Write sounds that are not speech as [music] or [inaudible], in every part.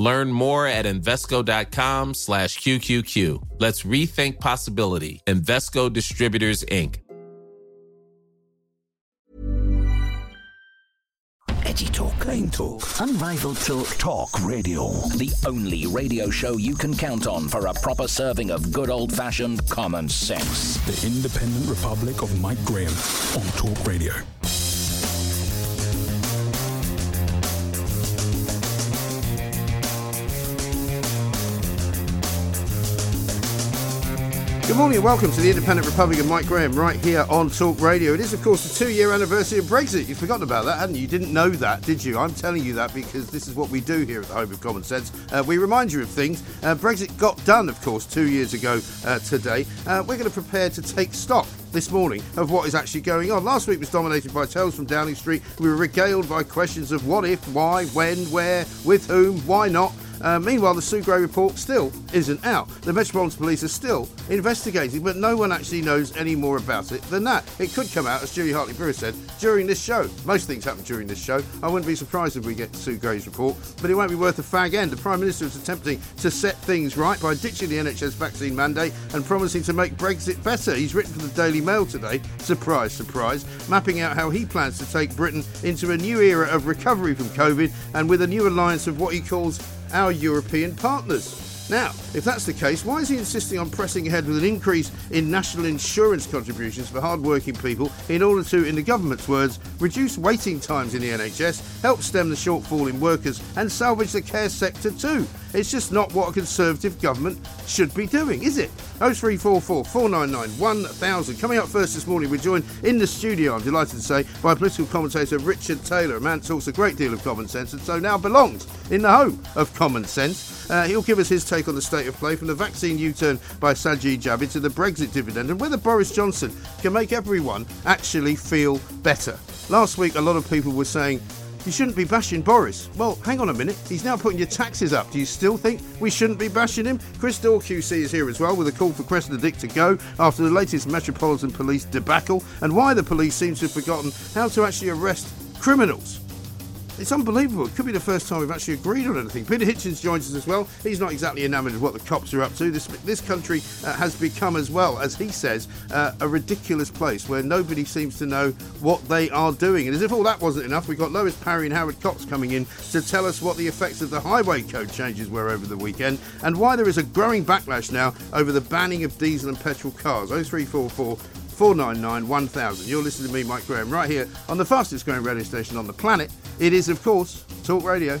Learn more at Invesco.com slash QQQ. Let's rethink possibility. Invesco Distributors, Inc. Edgy talk. Plain talk. Unrivaled talk. Talk radio. The only radio show you can count on for a proper serving of good old fashioned common sense. The Independent Republic of Mike Graham on Talk Radio. Good morning and welcome to the Independent Republic of Mike Graham right here on Talk Radio. It is, of course, the two year anniversary of Brexit. You've forgotten about that, hadn't you? You didn't know that, did you? I'm telling you that because this is what we do here at the Home of Common Sense. Uh, we remind you of things. Uh, Brexit got done, of course, two years ago uh, today. Uh, we're going to prepare to take stock this morning of what is actually going on. Last week was dominated by tales from Downing Street. We were regaled by questions of what if, why, when, where, with whom, why not. Uh, meanwhile, the Sue Gray report still isn't out. The Metropolitan Police are still investigating, but no one actually knows any more about it than that. It could come out, as Julia Hartley Brewer said, during this show. Most things happen during this show. I wouldn't be surprised if we get Sue Gray's report, but it won't be worth a fag end. The Prime Minister is attempting to set things right by ditching the NHS vaccine mandate and promising to make Brexit better. He's written for the Daily Mail today, surprise, surprise, mapping out how he plans to take Britain into a new era of recovery from COVID and with a new alliance of what he calls our European partners. Now, if that's the case, why is he insisting on pressing ahead with an increase in national insurance contributions for hard-working people in order to, in the government's words, reduce waiting times in the NHS, help stem the shortfall in workers, and salvage the care sector too? It's just not what a Conservative government should be doing, is it? 0344 499 1000. Coming up first this morning, we're joined in the studio, I'm delighted to say, by political commentator Richard Taylor, a man who talks a great deal of common sense and so now belongs in the home of common sense. Uh, he'll give us his take on the state of play from the vaccine U turn by Sajid Javid to the Brexit dividend and whether Boris Johnson can make everyone actually feel better. Last week, a lot of people were saying you shouldn't be bashing Boris. Well, hang on a minute. He's now putting your taxes up. Do you still think we shouldn't be bashing him? Chris Daw QC is here as well with a call for Cressida Dick to go after the latest Metropolitan Police debacle and why the police seem to have forgotten how to actually arrest criminals. It's unbelievable. It could be the first time we've actually agreed on anything. Peter Hitchens joins us as well. He's not exactly enamoured of what the cops are up to. This this country uh, has become, as well as he says, uh, a ridiculous place where nobody seems to know what they are doing. And as if all that wasn't enough, we've got Lois Parry and Howard Cox coming in to tell us what the effects of the highway code changes were over the weekend and why there is a growing backlash now over the banning of diesel and petrol cars. 0344 499 1000. You're listening to me, Mike Graham, right here on the fastest growing radio station on the planet. It is, of course, Talk Radio.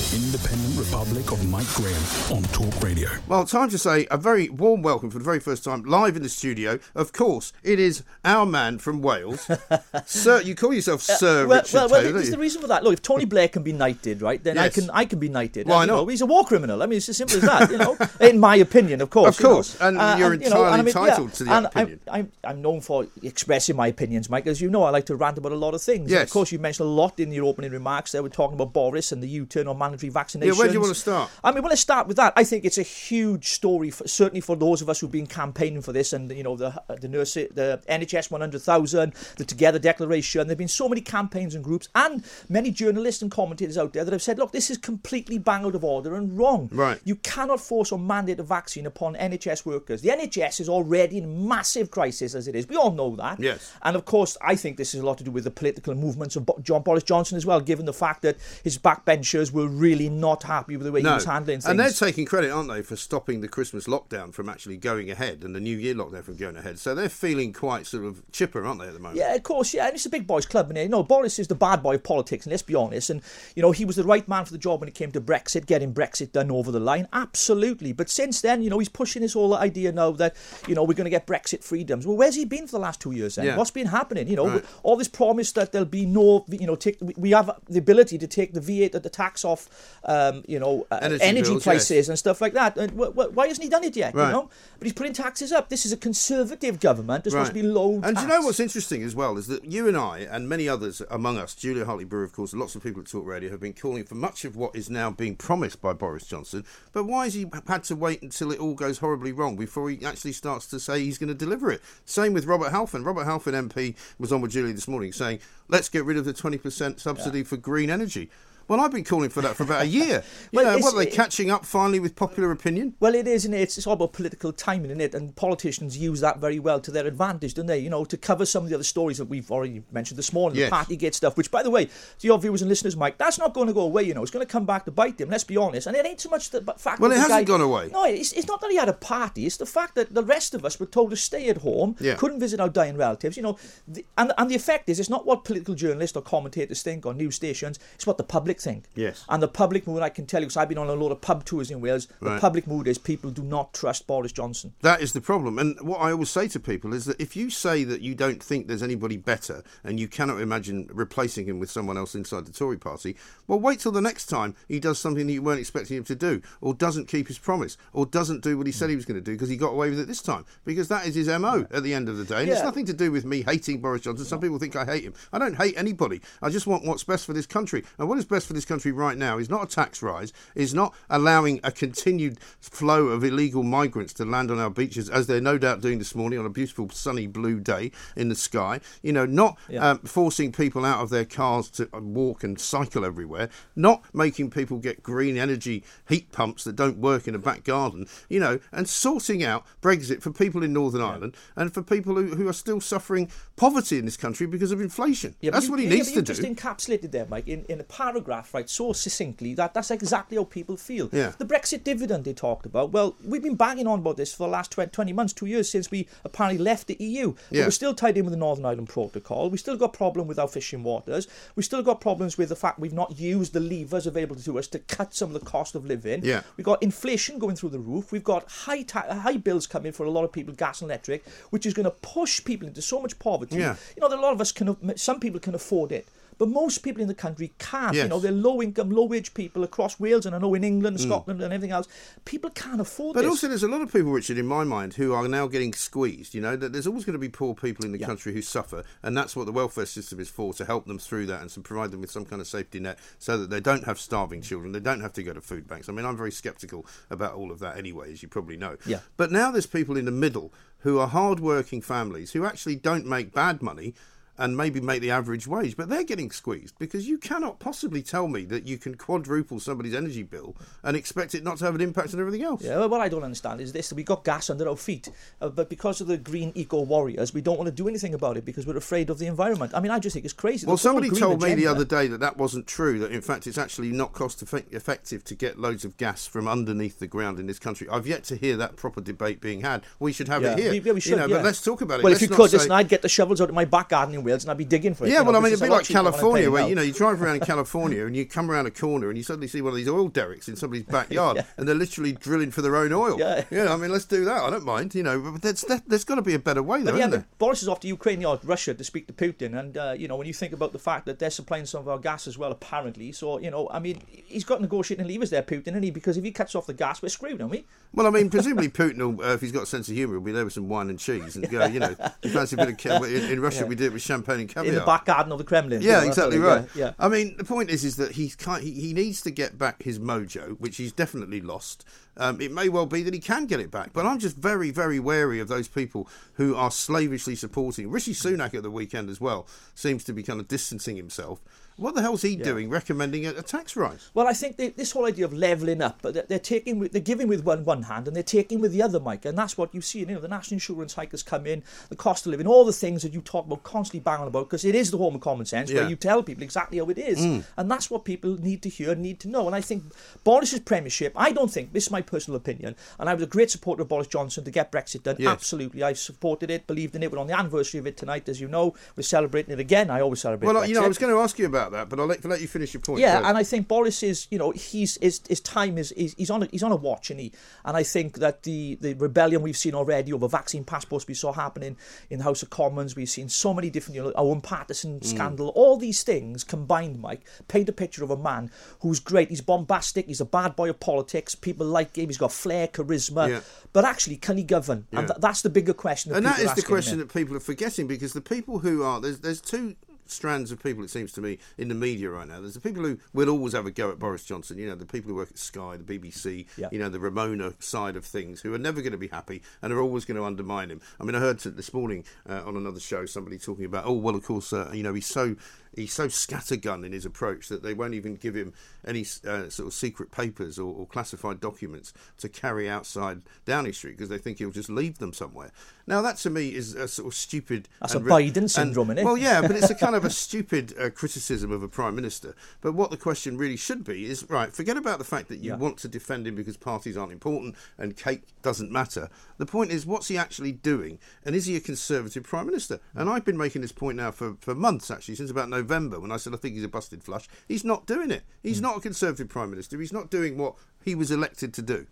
The Independent Republic of Mike Graham on Talk Radio. Well, time to say a very warm welcome for the very first time live in the studio. Of course, it is our man from Wales, [laughs] Sir. You call yourself Sir Uh, well, Richard well, well, Taylor. there's the reason for that. Look, if Tony Blair can be knighted, right, then I can I can be knighted. Why you not? know, he's a war criminal. I mean, it's as simple as that. You know, [laughs] in my opinion, of course. Of you know. course, and you're you know, entirely and I mean, entitled to the and opinion. I'm, I'm I'm known for expressing my opinions, Mike. As you know, I like to rant about a lot of things. And Yes. of course, you mentioned a lot in your opening remarks. There, we're talking about Boris and the U-turn on mandatory vaccinations. Yeah, where do you want to start? I mean, well, let's start with that. I think it's a huge story, for, certainly for those of us who've been campaigning for this, and you know, the uh, the nurse, the NHS 100,000, the Together Declaration. There've been so many campaigns and groups, and many journalists and commentators out there that have said, look, this is completely bang out of order and wrong. Right. You cannot force or mandate a vaccine upon NHS workers. The NHS is already in massive crisis as it is. We all know that. Yes. And of course, I think this has a lot to do with the political movements of John Boris Johnson as well, given the fact that his backbenchers were really not happy with the way he was handling things. And they're taking credit, aren't they, for stopping the Christmas lockdown from actually going ahead and the New Year lockdown from going ahead. So they're feeling quite sort of chipper, aren't they, at the moment? Yeah, of course, yeah, and it's a big boys' club, and you know Boris is the bad boy of politics, and let's be honest, and you know he was the right man for the job when it came to Brexit, getting Brexit done over the line, absolutely. But since then, you know, he's pushing this whole idea now that you know we're going to get Brexit freedoms. Well, where's he been for the last two years? Then Yeah. what's been happening? You know, Right. all this promise that there'll be no, you know, take we- have the ability to take the VAT, the tax off, um, you know, uh, Energy energy, bills, prices yes. and stuff like that. And wh- wh- why hasn't he done it yet? Right. You know, but he's putting taxes up. This is a conservative government. There's supposed to be low. And tax. you know what's interesting as well is that you and I and many others among us, Julia Hartley Brewer, of course, lots of people at Talk Radio have been calling for much of what is now being promised by Boris Johnson. But why has he had to wait until it all goes horribly wrong before he actually starts to say he's going to deliver it? Same with Robert Halfon. Robert Halfon MP was on with Julia this morning saying, let's get rid of the 20% subsidy for green energy. Well, I've been calling for that for about a year. You [laughs] Well, know, what are they it- catching up finally with popular opinion? Well, it is, and it? it's, it's all about political timing, is it? And politicians use that very well to their advantage, don't they? You know, to cover some of the other stories that we've already mentioned this morning, Yes. the Partygate stuff. Which, by the way, to your viewers and listeners, Mike, that's not going to go away. You know, it's going to come back to bite them. Let's be honest. And it ain't so much the fact. Well, that it hasn't guy- gone away. No, it's, it's not that he had a party. It's the fact that the rest of us were told to stay at home, Yeah. couldn't visit our dying relatives. You know, the, and and the effect is, it's not what political journalists or commentators think or news stations. It's what the public think. Yes. And the public mood, I can tell you, because I've been on a lot of pub tours in Wales. The public mood is people do not trust Boris Johnson. That is the problem. And what I always say to people is that if you say that you don't think there's anybody better and you cannot imagine replacing him with someone else inside the Tory party, well, wait till the next time he does something that you weren't expecting him to do, or doesn't keep his promise, or doesn't do what he said he was going to do because he got away with it this time. Because that is his MO at the end of the day. And it's nothing to do with me hating Boris Johnson. Some people think I hate him. I don't hate anybody. I just want what's best for this country. And what is best for this country right now is not a tax rise, is not allowing a continued flow of illegal migrants to land on our beaches, as they're no doubt doing this morning on a beautiful sunny blue day in the sky. You know, not Yeah. um, forcing people out of their cars to uh, walk and cycle everywhere, not making people get green energy heat pumps that don't work in a back garden, you know, and sorting out Brexit for people in Northern Ireland and for people who, who are still suffering poverty in this country because of inflation. Yeah, that's you- what he yeah, needs to do. just encapsulated there, Mike, in, in a paragraph, right, so succinctly that that's exactly how people feel. Yeah. The Brexit dividend they talked about. Well, we've been banging on about this for the last 20, 20 months, two years since we apparently left the EU. But Yeah. we're still tied in with the Northern Ireland Protocol. We still got problem with our fishing waters. We still got problems with the fact we've not used the levers available to us to cut some of the cost of living. Yeah. We've got inflation going through the roof. We've got high ta- high bills coming for a lot of people, gas and electric, which is going to push people into so much poverty. Yeah. You know, that a lot of us can. Some people can afford it. But most people in the country can't. You know, they're low income, low wage people across Wales and I know in England, Scotland, and everything else. People can't afford Mm. But this. also, there's a lot of people, Richard, in my mind, who are now getting squeezed. You know, that there's always going to be poor people in the country who suffer, and that's what the welfare system is for to help them through that and to provide them with some kind of safety net so that they don't have starving children, they don't have to go to food banks. I mean, I'm very sceptical about all of that anyway, as you probably know. Yeah. But now there's people in the middle who are hard-working families who actually don't make bad money. And maybe make the average wage, but they're getting squeezed because you cannot possibly tell me that you can quadruple somebody's energy bill and expect it not to have an impact on everything else. Yeah, well, what I don't understand is this: we've got gas under our feet, uh, but because of the green eco warriors, we don't want to do anything about it because we're afraid of the environment. I mean, I just think it's crazy. Well, The somebody told me the other day that that wasn't true. That in fact, it's actually not cost effective to get loads of gas from underneath the ground in this country. I've yet to hear that proper debate being had. We should have Yeah, it here. we, yeah, we should. you know, yeah. but let's talk about it. Well, Let's if you could, say- listen, I'd get the shovels out of my back garden Wales and I'd be digging for it. Yeah, you know, well, I mean, it'd be like cheaper than I'm California, where you know you drive around California and you come around a corner and you suddenly see one of these oil derricks in somebody's [laughs] backyard, and they're literally drilling for their own oil. Yeah. yeah, I mean, let's do that. I don't mind. You know, but there's, that, there's got to be a better way, though, But yeah, isn't there? Boris is off to Ukraine or Russia to speak to Putin, and uh, you know when you think about the fact that they're supplying some of our gas as well, apparently. So you know, I mean, he's got negotiating levers there, Putin, and he because if he cuts off the gas, we're screwed, aren't we? Well, I mean, [laughs] presumably Putin, will, uh, if he's got a sense of humour, will be there with some wine and cheese and go, you know, you [laughs] fancy a bit of in, in Russia we do it with champagne and caviar. In the back garden of the Kremlin. you Yeah, know, exactly right. Yeah, yeah. I mean, the point is, is that he's kind, he, he needs to get back his mojo, which he's definitely lost. Um, it may well be that he can get it back, but I'm just very, very wary of those people who are slavishly supporting. Rishi Sunak at the weekend as well seems to be kind of distancing himself. What the hell's he doing recommending a, tax rise? Well, I think they, this whole idea of levelling up, but they're, they're taking, they're giving with one one hand and they're taking with the other, Mike, and that's what you see. You know, the national insurance hike has come in, the cost of living, all the things that you talk about, constantly banging about, because it is the home of common sense, Yeah. Mm. where you tell people exactly how it is, and that's what people need to hear, need to know. And I think Boris's premiership, I don't think this is my personal opinion, and I was a great supporter of Boris Johnson to get Brexit done. Yes. Absolutely, I supported it, believed in it. We're on the anniversary of it tonight, as you know. We're celebrating it again. I always celebrate. Well, you know, I was going to ask you about that, but I'll let, let you finish your point. Yeah, and I think Boris is, you know, he's his, his time is he's, he's on a, he's on a watch, and he and I think that the the rebellion we've seen already over vaccine passports we saw happening in the House of Commons, we've seen so many different, you know, Owen Paterson Mm. scandal, all these things combined, Mike, paint a picture of a man who's great. He's bombastic, he's a bad boy of politics, people like him, he's got flair, charisma, Yeah. but actually, can he govern? Yeah. And th- that's the bigger question. That and that is the question that people are forgetting because the people who are there's there's two strands of people it seems to me in the media right now. There's the people who will always have a go at Boris Johnson you know the people who work at Sky the BBC you know the Remoaner side of things who are never going to be happy and are always going to undermine him. I mean I heard this morning uh, on another show somebody talking about oh well of course uh, you know he's so he's so scattergun in his approach that they won't even give him any uh, sort of secret papers or, or classified documents to carry outside Downing Street because they think he'll just leave them somewhere. Now that to me is a sort of stupid. That's and a Biden syndrome, and- innit? Well, yeah, but it's a kind of a [laughs] stupid uh, criticism of a prime minister. But what the question really should be is right. Forget about the fact that you Yeah. want to defend him because parties aren't important and cake doesn't matter. The point is, what's he actually doing, and is he a conservative prime minister? And I've been making this point now for, for months, actually, since about November, when I said I think he's a busted flush. He's not doing it. He's Hmm. not a conservative prime minister. He's not doing what he was elected to do.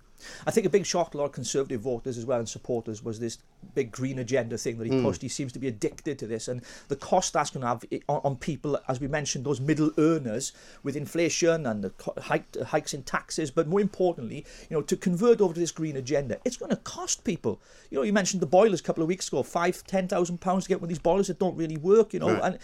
I think a big shock to a lot of conservative voters as well and supporters was this big green agenda thing that he pushed. He seems to be addicted to this, and the cost that's going to have on, on people, as we mentioned, those middle earners with inflation and the hike, hikes in taxes. But more importantly, you know, to convert over to this green agenda, it's going to cost people. You know, you mentioned the boilers a couple of weeks ago, five, ten thousand pounds to get one of these boilers that don't really work. You know, Right. and.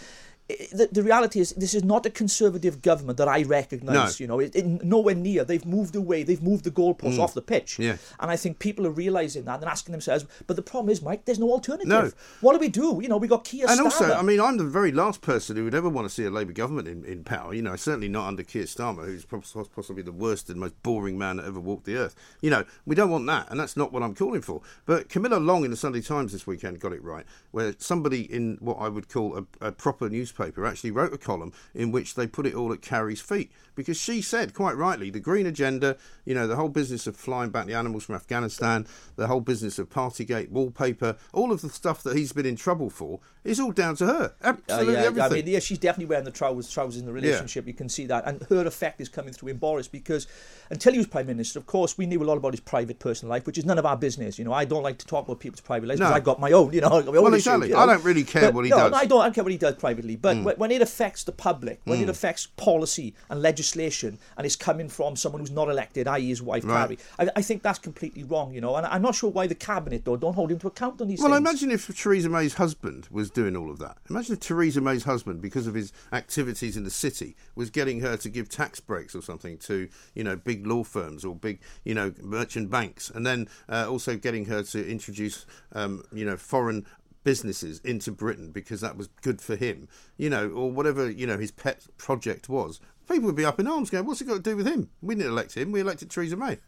The, the reality is, this is not a conservative government that I recognise. No. You know, it, it, nowhere near. They've moved away. They've moved the goalposts off the pitch. Mm. Yeah. And I think people are realising that and asking themselves, but the problem is, Mike, there's no alternative. No. What do we do? You know, we got Keir And Starmer. also, I mean, I'm the very last person who would ever want to see a Labour government in, in power. You know, certainly not under Keir Starmer, who's possibly the worst and most boring man that ever walked the earth. You know, we don't want that, and that's not what I'm calling for. But Camilla Long in the Sunday Times this weekend got it right, where somebody in what I would call a, a proper newspaper actually wrote a column in which they put it all at Carrie's feet. Because she said, quite rightly, the green agenda, you know, the whole business of flying back the animals from Afghanistan, the whole business of Partygate wallpaper, all of the stuff that he's been in trouble for is all down to her. Uh, Absolutely yeah, everything. I mean, yeah, she's definitely wearing the trousers, trousers in the relationship. You can see that, and her effect is coming through in Boris because until he was prime minister, of course, we knew a lot about his private personal life, which is none of our business. You know, I don't like to talk about people's private lives because I've got my own. You know, I've got my own Well, issues, exactly. you I don't really care But what he no, does. No, I don't, I don't care what he does privately, but when, when it affects the public, when it affects policy and legislation, and it's coming from someone who's not elected, i.e., his wife Right. Carrie, I, I think that's completely wrong. You know, and I'm not sure why the cabinet though don't hold him to account on these things. Well, things. imagine if Theresa May's husband was doing all of that. Imagine if Theresa May's husband, because of his activities in the city, was getting her to give tax breaks or something to, you know, big law firms or big, you know, merchant banks, and then uh, also getting her to introduce, um, you know, foreign businesses into Britain because that was good for him, you know, or whatever, you know, his pet project was. People would be up in arms going, what's it got to do with him? We didn't elect him, we elected Theresa May. [laughs]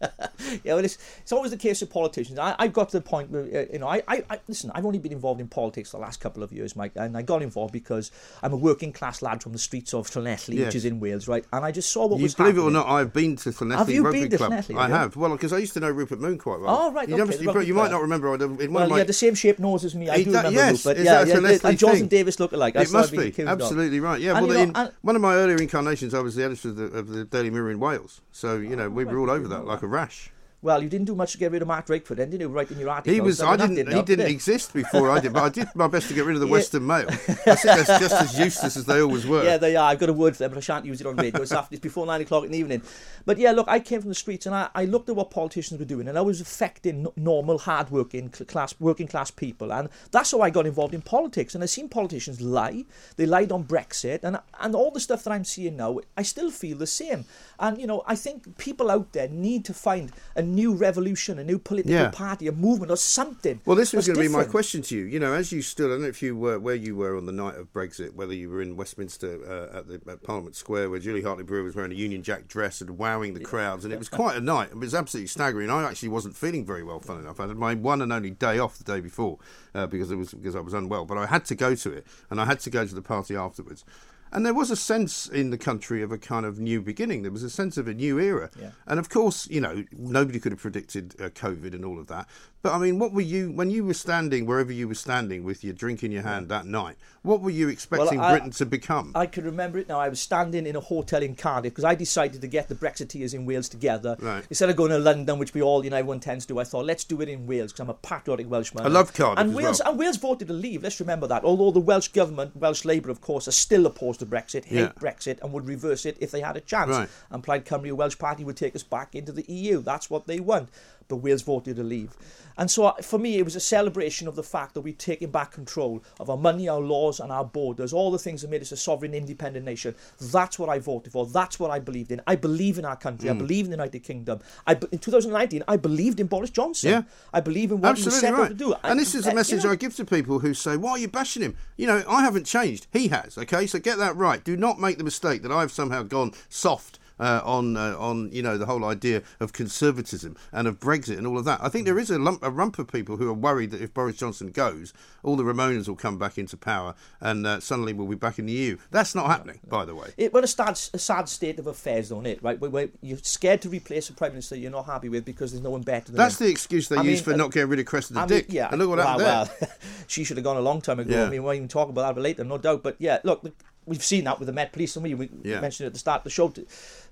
Yeah, well, it's, it's always the case with politicians. I, I've got to the point where, uh, you know, I, I, I listen. I've only been involved in politics the last couple of years, Mike, and I got involved because I'm a working class lad from the streets of Llanelli, Yes. which is in Wales, right? And I just saw what You was believe it or not, I've been to Llanelli Have you Rugby been to Club. Llanelli, I have. Well, because I used to know Rupert Moon quite well. Oh, right, You, okay, you, you might not remember. In one Well, of my, yeah, the same shaped nose as me. I do do- remember yes, Rupert. is Yeah, yeah, and and Davis look alike. it must be absolutely right. Yeah, well, you in know, and- one of my earlier incarnations, I was the editor of the, of the Daily Mirror in Wales. So you know, we were all over that like a rash. Well, you didn't do much to get rid of Mark Drakeford, then, did you? Writing your article. He was. I didn't. He didn't exist before I did, but I did my best to get rid of the [laughs] Yeah. Western Mail. I think that's just as useless as they always were. [laughs] Yeah, they are. I've got a word for them, but I shan't use it on radio. It's, after, it's before nine o'clock in the evening. But yeah, look, I came from the streets and I, I looked at what politicians were doing, and I was affecting normal, hard-working class, working class people, and that's how I got involved in politics. And I've seen politicians lie. They lied on Brexit, and and all the stuff that I'm seeing now, I still feel the same. And you know, I think people out there need to find a new revolution, a new political Yeah. party, a movement, or something. Well, this was going to be my question to you. You know, as you stood, I don't know if you were where you were on the night of Brexit, whether you were in Westminster uh, at the at Parliament Square, where Julia Hartley Brewer was wearing a Union Jack dress and wowing the crowds, and it was quite a night. It was absolutely staggering. I actually wasn't feeling very well. Fun enough, I had my one and only day off the day before uh, because it was because I was unwell, but I had to go to it, and I had to go to the party afterwards. And there was a sense in the country of a kind of new beginning. There was a sense of a new era. Yeah. And of course, you know, nobody could have predicted uh, COVID and all of that. But I mean, what were you, when you were standing wherever you were standing with your drink in your hand that night, what were you expecting I- Britain to become? I can remember it now. I was standing in a hotel in Cardiff because I decided to get the Brexiteers in Wales together. Right. Instead of going to London, which we all, you know, everyone tends to do, I thought, let's do it in Wales because I'm a patriotic Welshman. I love Cardiff And Wales, well. and Wales voted to leave. Let's remember that. Although the Welsh government, Welsh Labour, of course, are still opposed to Brexit, hate Yeah. Brexit, and would reverse it if they had a chance. Right. And Plaid Cymru, a Welsh party, would take us back into the EU. That's what they want. But Wales voted to leave. And so uh, for me, it was a celebration of the fact that we've taken back control of our money, our laws, and our borders, all the things that made us a sovereign, independent nation. That's what I voted for. That's what I believed in. I believe in our country. I Mm. believe in the United Kingdom. I, in 2019, I believed in Boris Johnson. Yeah. I believe in what he Absolutely set out right. to do. And this is I- a message you know, I give to people who say, "Why are you bashing him?" You know, I haven't changed. He has. Okay, so get that right. Do not make the mistake that I've somehow gone soft. Uh, on uh, on you know the whole idea of conservatism and of Brexit and all of that. I think there is a lump a rump of people who are worried that if Boris Johnson goes, all the Remoaners will come back into power and uh, suddenly we'll be back in the EU. That's not happening, by the way. It, well, a sad, a sad state of affairs, don't it? Right, where, you're scared to replace a prime minister you're not happy with because there's no one better than That's him. the excuse they I use mean, for uh, not getting rid of Cressida I mean, Dick. yeah, and look what well, happened there. well, [laughs] she should have gone a long time ago. Yeah. I mean, we won't even talk about that later, no doubt. But yeah, look, look, we've seen that with the Met Police, and we, we Yeah. mentioned it at the start of the show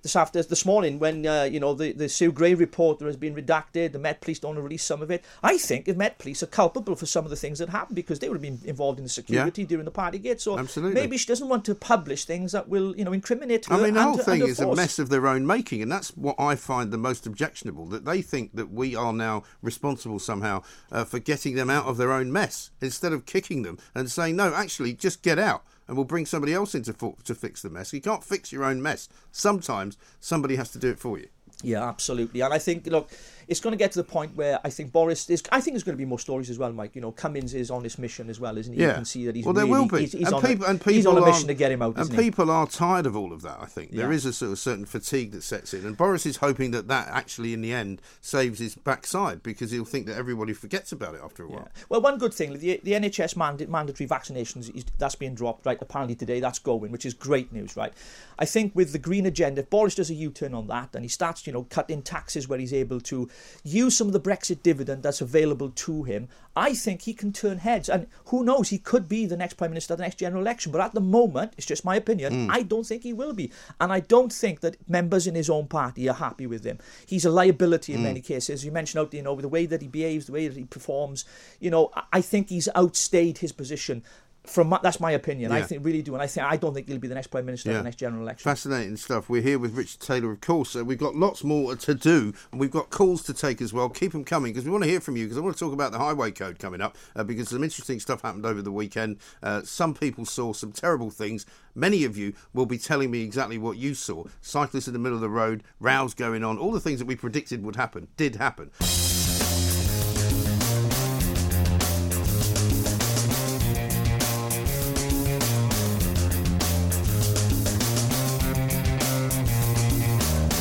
this after this morning when uh, you know the the Sue Gray report has been redacted. The Met Police don't release some of it. I think the Met Police are culpable for some of the things that happened because they would have been involved in the security during the party gate. So Absolutely. maybe she doesn't want to publish things that will you know incriminate her. I mean, the whole thing and her is a mess of their own making, and that's what I find the most objectionable. That they think that we are now responsible somehow uh, for getting them out of their own mess, instead of kicking them and saying, "No, actually, just get out." And we'll bring somebody else in to, fo- to fix the mess. You can't fix your own mess. Sometimes somebody has to do it for you. Yeah, absolutely. And I think, look, it's going to get to the point where I think Boris is. I think there's going to be more stories as well, Mike. You know, Cummings is on this mission as well, isn't he? Yeah. You can see that he's well, really, there will be, He's, he's and, on people, a, and people he's on a are- mission to get him out, And isn't he? people are tired of all of that. I think there Yeah. is a sort of certain fatigue that sets in, and Boris is hoping that that actually, in the end, saves his backside because he'll think that everybody forgets about it after a while. Well, one good thing, the, the NHS manda- mandatory vaccinations, is, that's being dropped, right? Apparently today that's going, which is great news, right? I think with the green agenda, if Boris does a U-turn on that and he starts, you know, cutting taxes where he's able to use some of the Brexit dividend that's available to him, I think he can turn heads. And who knows, he could be the next Prime Minister at the next general election. But at the moment, it's just my opinion, hmm. I don't think he will be. And I don't think that members in his own party are happy with him. He's a liability in hmm. many cases. You mentioned out, you know, the way that he behaves, the way that he performs. You know, I think he's outstayed his position. From my, that's my opinion. I think really do, and I think I don't think he'll be the next prime minister Yeah. the next general election. Fascinating stuff. We're here with Richard Taylor, of course. So we've got lots more to do, and we've got calls to take as well. Keep them coming because we want to hear from you. Because I want to talk about the highway code coming up uh, because some interesting stuff happened over the weekend. Uh, some people saw some terrible things. Many of you will be telling me exactly what you saw. Cyclists in the middle of the road, rows going on, all the things that we predicted would happen did happen.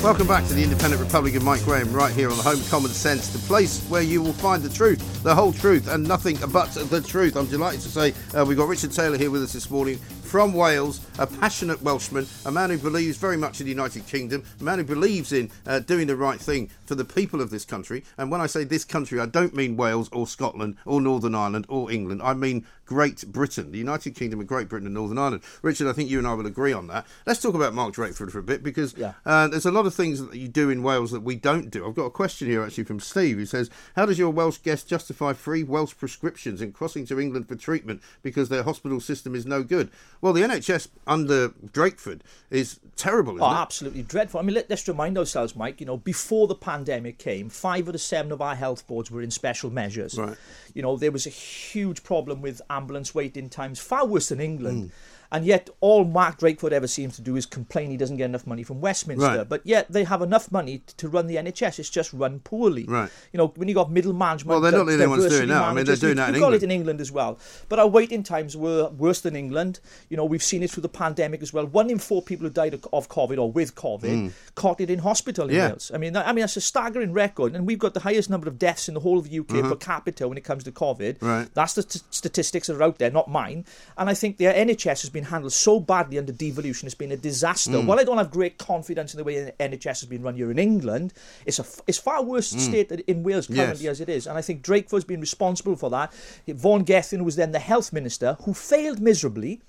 Welcome back to the Independent Republic of Mike Graham, right here on the home Common Sense, the place where you will find the truth, the whole truth, and nothing but the truth. I'm delighted to say uh, we've got Richard Taylor here with us this morning from Wales, a passionate Welshman, a man who believes very much in the United Kingdom, a man who believes in uh, doing the right thing for the people of this country. And when I say this country, I don't mean Wales or Scotland or Northern Ireland or England. I mean Great Britain, the United Kingdom of Great Britain and Northern Ireland. Richard, I think you and I will agree on that. Let's talk about Mark Drakeford for a bit because Yeah. uh, there's a lot of things that you do in Wales that we don't do. I've got a question here actually from Steve who says, How does your Welsh guest justify free Welsh prescriptions and crossing to England for treatment because their hospital system is no good? Well, the NHS under Drakeford is terrible, isn't Oh, it? absolutely dreadful. I mean, let, let's remind ourselves, Mike, you know, before the pandemic came, five of the seven of our health boards were in special measures. Right. You know, there was a huge problem with ambulance waiting times, far worse than England. Mm. And yet, all Mark Drakeford ever seems to do is complain he doesn't get enough money from Westminster. Right. But yet, they have enough money to run the NHS. It's just run poorly. Right. You know, when you got middle management. Well, they're not the only ones doing that. I mean, they're doing that in We've got it in England as well. But our waiting times were worse than England. You know, we've seen it through the pandemic as well. One in four people who died of- COVID or with COVID caught it in hospital in Mm. Yeah. Wales. I mean, that- I mean that's a staggering record, and we've got the highest number of deaths in the whole of the UK per capita when it comes to COVID. Uh-huh. Right. That's the t- statistics that are out there, not mine. And I think the NHS has been handled so badly under devolution. It's been a disaster. Mm. While I don't have great confidence in the way the NHS has been run here in England, it's a it's far worse state in Wales currently Mm. Yes. as it is. And I think Drakeford's been responsible for that. Vaughan Gething, who was then the health minister, who failed miserably.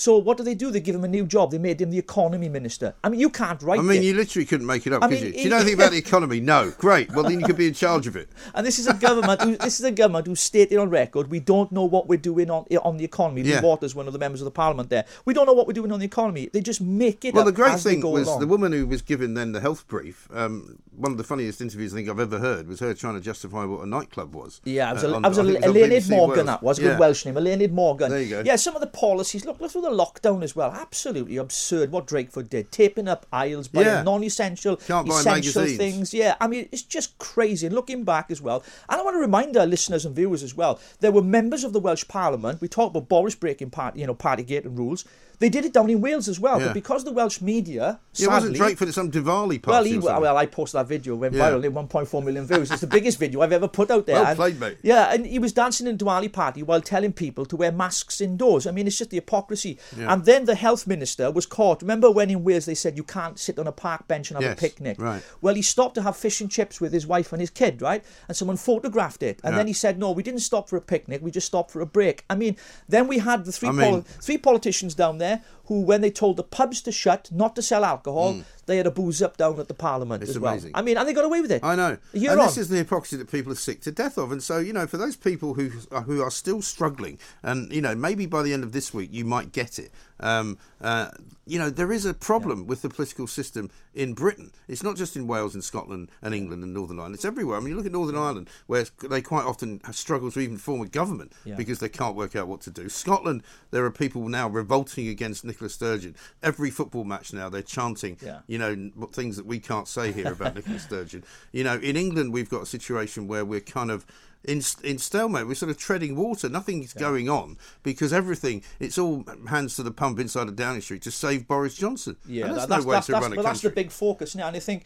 So what do they do? They give him a new job. They made him the economy minister. I mean, you can't write I mean, it. you literally couldn't make it up, I could mean, you? Do you know anything [laughs] about the economy? No. Great. Well, then you could be in charge of it. [laughs] And this is a government. who, this is a government who stated on record we don't know what we're doing on on the economy. Lee Yeah. Waters, one of the members of the parliament, there. We don't know what we're doing on the economy. They just make it Well, the great thing was along. the woman who was given then the health brief. Um, one of the funniest interviews I think I've ever heard was her trying to justify what a nightclub was. Yeah, it was, Uh, a, on- I was I a, was Morgan. Wales. That was a Yeah. good Welsh name, Eluned Morgan. There you go. Yeah, some of the policies. Look, look through the lockdown as well. Absolutely absurd what Drakeford did, taping up aisles, buying Yeah. non-essential, Can't essential things. Yeah, I mean it's just crazy. And looking back as well, and I want to remind our listeners and viewers as well, there were members of the Welsh Parliament. We talked about Boris breaking party, you know, Partygate and rules. They did it down in Wales as well, Yeah. but because the Welsh media, Yeah, it wasn't Drakeford at some Diwali party. well, he, well, I posted that video, went Yeah. viral, in 1.4 million views. It's the [laughs] biggest video I've ever put out there. Well And- played, mate. Yeah, and he was dancing in a Diwali party while telling people to wear masks indoors. I mean, it's just the hypocrisy. And then the health minister was caught. Remember when in Wales they said you can't sit on a park bench and have Yes, a picnic? right. Well, he stopped to have fish and chips with his wife and his kid, right? And someone photographed it. And Yeah. then he said, no, we didn't stop for a picnic. We just stopped for a break. I mean, then we had the three, I mean- poli- three politicians down there who, when they told the pubs to shut, not to sell alcohol, mm. They had a booze up down at the parliament. It's as well. I mean, and they got away with it. I know. Year and on. this is the hypocrisy that people are sick to death of. And so, you know, for those people who uh, who are still struggling, and you know, maybe by the end of this week you might get it. Um, uh, you know, there is a problem with the political system in Britain. It's not just in Wales and Scotland and England and Northern Ireland. It's everywhere. I mean, you look at Northern Ireland, where they quite often have struggle to even form a government Yeah. because they can't work out what to do. Scotland, there are people now revolting against Nicola Sturgeon. Every football match now, they're chanting, Yeah. you know, things that we can't say here about [laughs] Nicola Sturgeon. You know, in England, we've got a situation where we're kind of in in stalemate. We're sort of treading water. Nothing's going on because everything it's all hands to the pump inside of Downing Street to save Boris Johnson. Yeah, and that's, that- that's, no way that's, to run a but that's country. the big focus now. And I think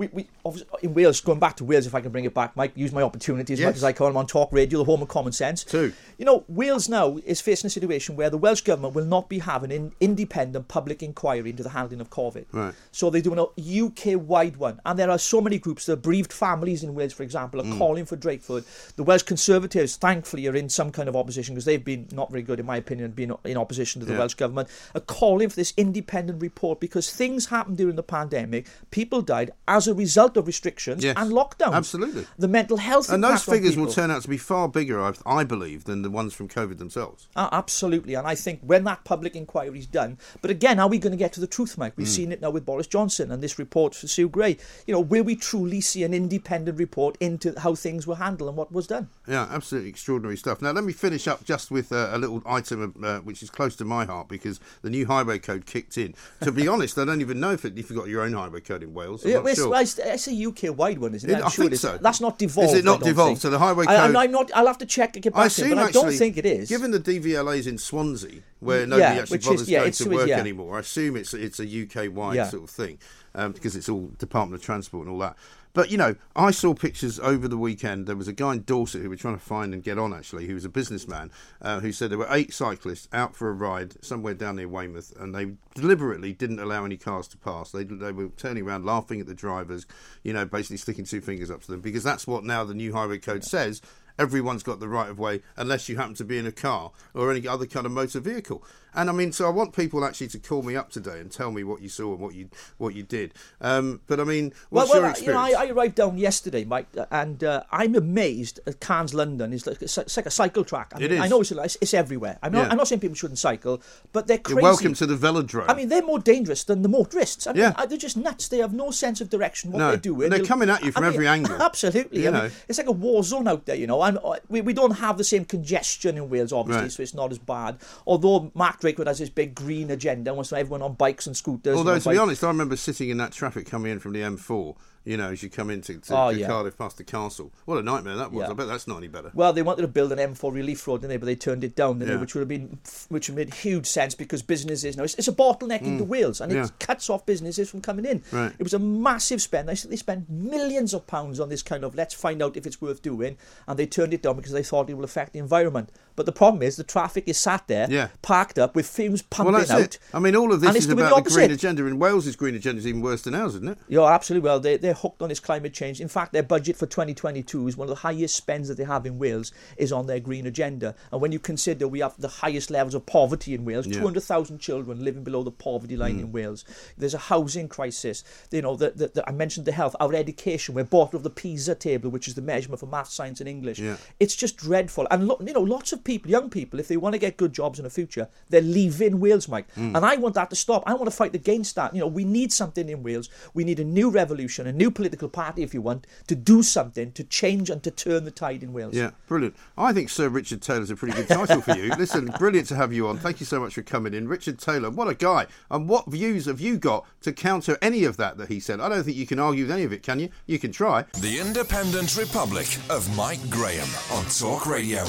we, we obviously, in Wales, going back to Wales, if I can bring it back, Mike, use my opportunity as Yes. much as I can on Talk Radio, the home of common sense. Two. You know, Wales now is facing a situation where the Welsh government will not be having an independent public inquiry into the handling of COVID. Right. So they're doing a UK-wide one, and there are so many groups. The bereaved families in Wales, for example, are Mm. calling for Drakeford. The Welsh Conservatives, thankfully, are in some kind of opposition because they've been not very good, in my opinion, being in opposition to the Yeah. Welsh government. Are calling for this independent report because things happened during the pandemic. People died as a result of restrictions Yes. and lockdowns. Absolutely. The mental health and those figures will turn out to be far bigger, I, I believe, than the ones from COVID themselves. Uh, absolutely, and I think when that public inquiry is done, but again, are we going to get to the truth, Mike? We've seen it now with Boris Johnson and this report for Sue Gray. You know, will we truly see an independent report into how things were handled and what was done? Yeah, absolutely extraordinary stuff. Now, let me finish up just with uh, a little item uh, which is close to my heart because the new highway code kicked in. To be [laughs] honest, I don't even know if, it, if you've got your own highway code in Wales. I'm Yeah, sure. It's, it's a UK wide one, isn't it? I sure think so. That's not devolved. Is it not I devolved? think. So the highway I, code- I'm, not. I'll have to check and get I back to assume you, but I actually, don't think it is. Given the DVLA's in Swansea, where nobody Yeah, actually which is- bothers yeah, going to work yeah. anymore, I assume it's it's a UK wide sort of thing um, because it's all Department of Transport and all that. But you know, I saw pictures over the weekend. There was a guy in Dorset who we were trying to find and get on. Actually, he was a businessman uh, who said there were eight cyclists out for a ride somewhere down near Weymouth, and they deliberately didn't allow any cars to pass. They they were turning around, laughing at the drivers, you know, basically sticking two fingers up to them because that's what now the new highway code says. Everyone's got the right of way unless you happen to be in a car or any other kind of motor vehicle. And I mean, so I want people actually to call me up today and tell me what you saw and what you what you did. Um, but I mean, what's well, your uh, you know, experience? I, I arrived down yesterday, Mike, and uh, I'm amazed at Cairns, London. It's like, it's like a cycle track. I It mean, I know it's, it's, it's everywhere. I'm not, Yeah. I'm not saying people shouldn't cycle, but they're You're crazy. welcome to the velodrome. I mean, they're more dangerous than the motorists. I mean, Yeah. uh, they're just nuts. They have no sense of direction, what No, they're doing. and they're coming at you from I mean, every [laughs] angle, Absolutely. you I mean, know. it's like a war zone out there, you know. I'm, we, we don't have the same congestion in Wales, obviously, Right. so it's not as bad. Although Mark Drakeford has this big green agenda, wants everyone on bikes and scooters. Although, and to be honest, I remember sitting in that traffic coming in from the M4, you know, as you come into to, Oh, to yeah. Cardiff past the castle. What a nightmare that was. Yeah. I bet that's not any better. Well, they wanted to build an M4 relief road, didn't they? But they turned it down, Yeah. they? Which would have been, which would have made huge sense because businesses now it's, it's a bottleneck into Wales, and Mm. Yeah. it cuts off businesses from coming in. Right. It was a massive spend. They, they spent millions of pounds on this kind of let's find out if it's worth doing, and they turned it down because they thought it will affect the environment. But the problem is the traffic is sat there, Yeah. parked up with fumes pumping Well, that's out. it. I mean, all of this is about the the, green agenda. In Wales's green agenda is even worse than ours, isn't it? Yeah, absolutely. Well, they, they're hooked on this climate change. In fact, their budget for 2022 is one of the highest spends that they have in Wales is on their green agenda. And when you consider we have the highest levels of poverty in Wales, Yeah. 200,000 children living below the poverty line in Wales. There's a housing crisis. You know, the, the, the, I mentioned the health, our education. We're bottom of the PISA table, which is the measurement for math, science, and English. Yeah. It's just dreadful. And lo- you know, lots of people, young people, if they want to get good jobs in the future, they're leaving Wales, Mike. Hmm. And I want that to stop. I want to fight against that. You know, we need something in Wales. We need a new revolution, a new political party, if you want, to do something to change and to turn the tide in Wales. Yeah, brilliant. I think Sir Richard Taylor's a pretty good title for you. [laughs] Listen, brilliant to have you on. Thank you so much for coming in. Richard Taylor, what a guy. And what views have you got to counter any of that that he said? I don't think you can argue with any of it, can you? You can try. The Independent Republic of Mike Graham on Talk Radio.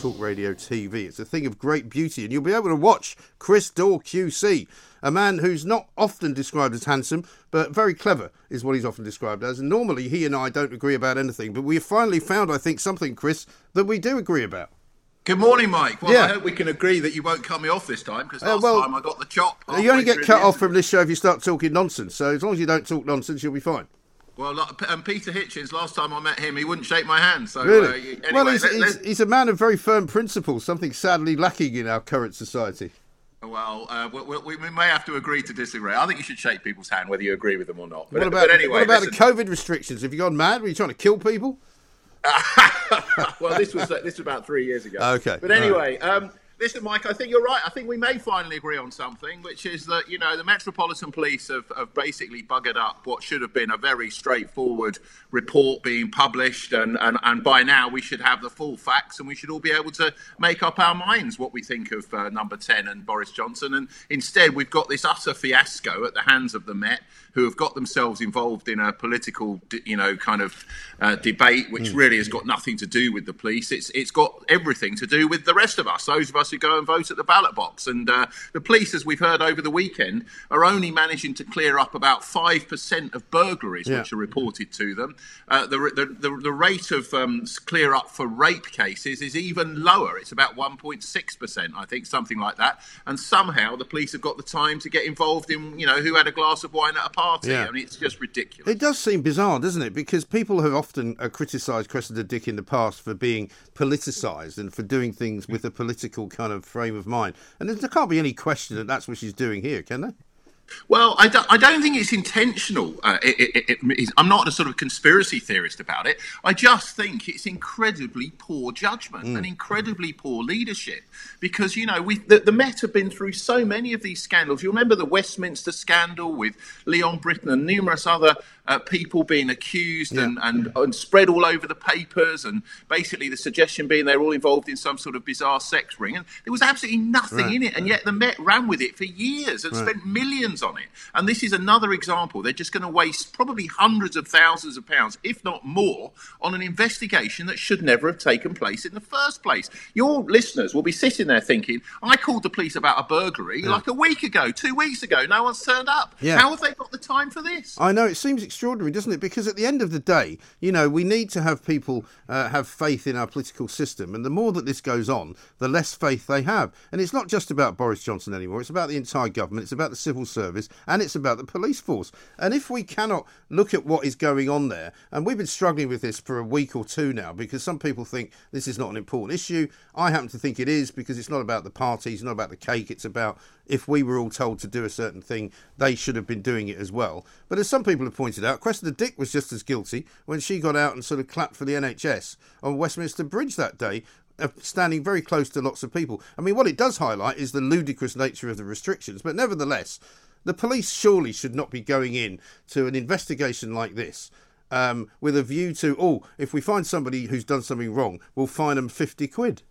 Talk Radio TV. It's a thing of great beauty, and you'll be able to watch Chris Daw QC, a man who's not often described as handsome, but very clever is what he's often described as. And normally he and I don't agree about anything, but we have finally found, I think, something, Chris, that we do agree about. Good morning, Mike. Well, Yeah. I hope we can agree that you won't cut me off this time because Uh, last well, time I got the chop. you only get cut off from this show if you start talking nonsense. So as long as you don't talk nonsense, you'll be fine. Well, and Peter Hitchens, last time I met him, he wouldn't shake my hand. So, Really? uh, anyway, well, he's, let- he's, he's a man of very firm principles, something sadly lacking in our current society. Well, uh, we, we, we may have to agree to disagree. I think you should shake people's hand whether you agree with them or not. But, What about, anyway, what about listen. the COVID restrictions? Have you gone mad? Were you trying to kill people? [laughs] well, this was uh, this was about three years ago. Okay, But anyway, um, listen, Mike. I think you're right. I think we may finally agree on something, which is that you know the Metropolitan Police have, have basically buggered up what should have been a very straightforward report being published, and, and and by now we should have the full facts, and we should all be able to make up our minds what we think of uh, Number Ten and Boris Johnson. And instead, we've got this utter fiasco at the hands of the Met, who have got themselves involved in a political, you know, kind of uh, debate, which really has got nothing to do with the police. It's it's got everything to do with the rest of us, those of us who go and vote at the ballot box. And uh, the police, as we've heard over the weekend, are only managing to clear up about five percent of burglaries Yeah. which are reported to them. Uh, the, the, the the rate of um, clear up for rape cases is even lower. It's about one point six percent, I think, something like that. And somehow the police have got the time to get involved in, you know, who had a glass of wine at a party. Yeah. I mean, it's just ridiculous. It does seem bizarre, doesn't it? Because people have often uh, criticised Cressida Dick in the past for being politicised and for doing things with a political kind of frame of mind. And there can't be any question that that's what she's doing here, can there? Well, I don't, I don't think it's intentional. Uh, it, it, it, I'm not a sort of conspiracy theorist about it. I just think it's incredibly poor judgment and incredibly poor leadership. Because, you know, we the, the Met have been through so many of these scandals. You remember the Westminster scandal with Leon Brittan and numerous other uh, people being accused and, and, and spread all over the papers. And basically, the suggestion being they're all involved in some sort of bizarre sex ring. And there was absolutely nothing Right. in it. And yet the Met ran with it for years and spent millions on it. And this is another example. They're just going to waste probably hundreds of thousands of pounds, if not more, on an investigation that should never have taken place in the first place. Your listeners will be sitting there thinking, I called the police about a burglary like a week ago, two weeks ago. No one's turned up. Yeah. How have they got the time for this? I know it seems extraordinary, doesn't it? Because at the end of the day, you know, we need to have people uh, have faith in our political system, and the more that this goes on, the less faith they have. And it's not just about Boris Johnson anymore; it's about the entire government, it's about the civil service, and it's about the police force. And if we cannot look at what is going on there, and we've been struggling with this for a week or two now, because some people think this is not an important issue. I happen to think it is because it's not about the parties, not about the cake. It's about if we were all told to do a certain thing, they should have been doing it as well. But as some people have pointed out, Cressida Dick was just as guilty when she got out and sort of clapped for the NHS on Westminster Bridge that day. uh, Standing very close to lots of people. I mean, what it does highlight is the ludicrous nature of the restrictions, but nevertheless, the police surely should not be going in to an investigation like this um, with a view to, oh, if we find somebody who's done something wrong, we'll fine them 50 quid.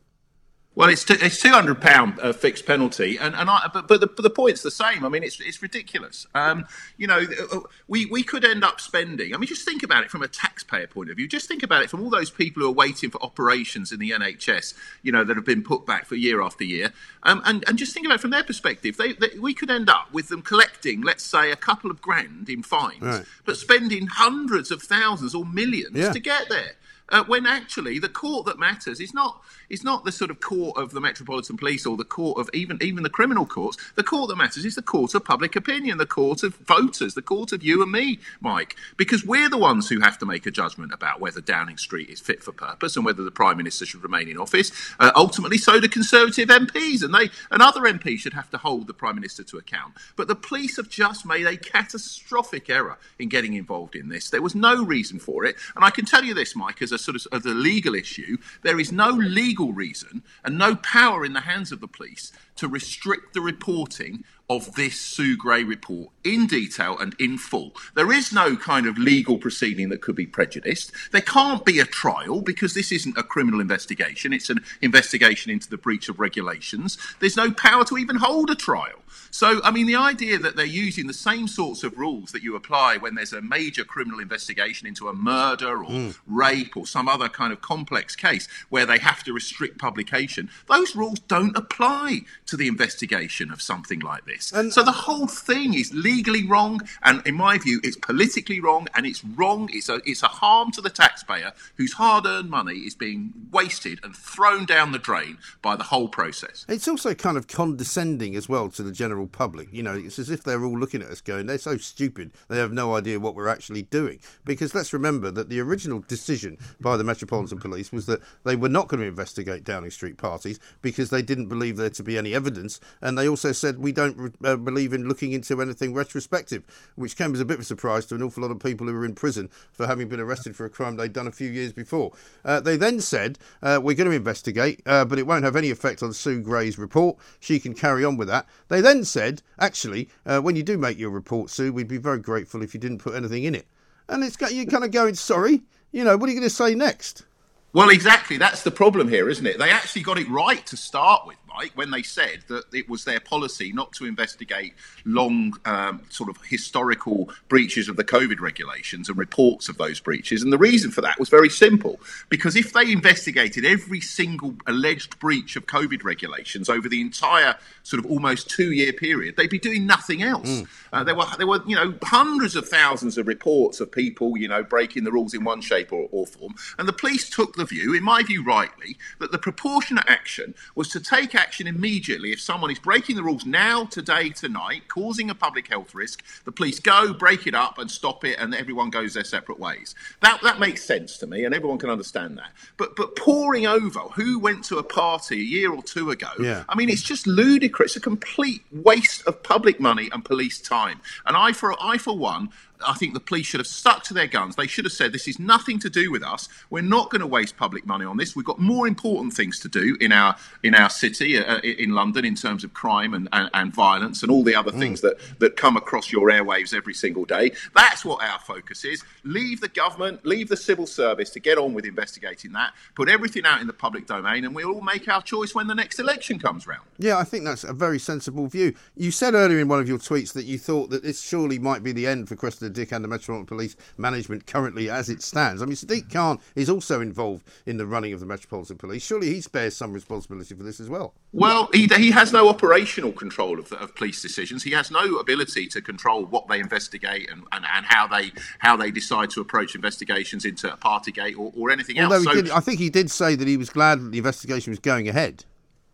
Well, it's t- it's two hundred pound uh, fixed penalty, and and I but but the, but the point's the same. I mean, it's it's ridiculous. Um, you know, uh, we we could end up spending. I mean, just think about it from a taxpayer point of view. Just think about it from all those people who are waiting for operations in the NHS. You know, that have been put back for year after year, um, and and just think about it from their perspective. They, they, we could end up with them collecting, let's say, a couple of grand in fines, Right. but spending hundreds of thousands or millions Yeah. to get there. Uh, when actually the court that matters is not is not the sort of court of the Metropolitan Police or the court of even even the criminal courts. The court that matters is the court of public opinion, the court of voters, the court of you and me, Mike, because we're the ones who have to make a judgment about whether Downing Street is fit for purpose and whether the Prime Minister should remain in office. Uh, ultimately, so do Conservative MPs, and they and other MPs should have to hold the Prime Minister to account. But the police have just made a catastrophic error in getting involved in this. There was no reason for it, and I can tell you this, Mike, as a sort of as a legal issue, there is no legal reason and no power in the hands of the police to restrict the reporting of this Sue Gray report in detail and in full. There is no kind of legal proceeding that could be prejudiced. There can't be a trial because this isn't a criminal investigation, it's an investigation into the breach of regulations. There's no power to even hold a trial. So, I mean, the idea that they're using the same sorts of rules that you apply when there's a major criminal investigation into a murder or hmm. rape or some other kind of complex case where they have to restrict publication, those rules don't apply to the investigation of something like this. And- so the whole thing is legally wrong, and in my view, it's politically wrong, and it's wrong. It's a it's a harm to the taxpayer whose hard-earned money is being wasted and thrown down the drain by the whole process. It's also kind of condescending as well to the general public. You know, it's as if they're all looking at us going, they're so stupid, they have no idea what we're actually doing. Because let's remember that the original decision by the Metropolitan Police was that they were not going to investigate Downing Street parties because they didn't believe there to be any evidence. And they also said, we don't uh, believe in looking into anything retrospective, which came as a bit of a surprise to an awful lot of people who were in prison for having been arrested for a crime they'd done a few years before. Uh, they then said, uh, we're going to investigate, uh, but it won't have any effect on Sue Gray's report. She can carry on with that. They then said, actually, uh, when you do make your report, Sue, we'd be very grateful if you didn't put anything in it. And it's got you kind of going, sorry, you know, what are you going to say next? Well, exactly. That's the problem here, isn't it? They actually got it right to start with, Mike, when they said that it was their policy not to investigate long, um, sort of historical breaches of the COVID regulations and reports of those breaches. And the reason for that was very simple because if they investigated every single alleged breach of COVID regulations over the entire sort of almost two year period, they'd be doing nothing else. Uh, there were, there were, you know, hundreds of thousands of reports of people, you know, breaking the rules in one shape or, or form. And the police took the view, in my view, rightly, that the proportionate action was to take action immediately if someone is breaking the rules now, today, tonight, causing a public health risk. The police go, break it up, and stop it, and everyone goes their separate ways. That that makes sense to me, and everyone can understand that. But but pouring over who went to a party a year or two ago, Yeah. I mean, it's just ludicrous. It's a complete waste of public money and police time. And I, for I for one, I think the police should have stuck to their guns. They should have said, "This is nothing to do with us. We're not going to waste public money on this. We've got more important things to do in our in our city, uh, in London, in terms of crime and, and, and violence and all the other things that that come across your airwaves every single day. That's what our focus is. Leave the government, leave the civil service to get on with investigating that. Put everything out in the public domain, and we'll all make our choice when the next election comes round." Yeah, I think that's a very sensible view. You said earlier in one of your tweets that you thought that this surely might be the end for Cressida Dick and the Metropolitan Police management currently as it stands. I mean, Sadiq Khan is also involved in the running of the Metropolitan Police. Surely he bears some responsibility for this as well. Well, he, he has no operational control of, the, of police decisions. He has no ability to control what they investigate and, and, and how they how they decide to approach investigations into Partygate or, or anything Although else. So- did, I think he did say that he was glad that the investigation was going ahead.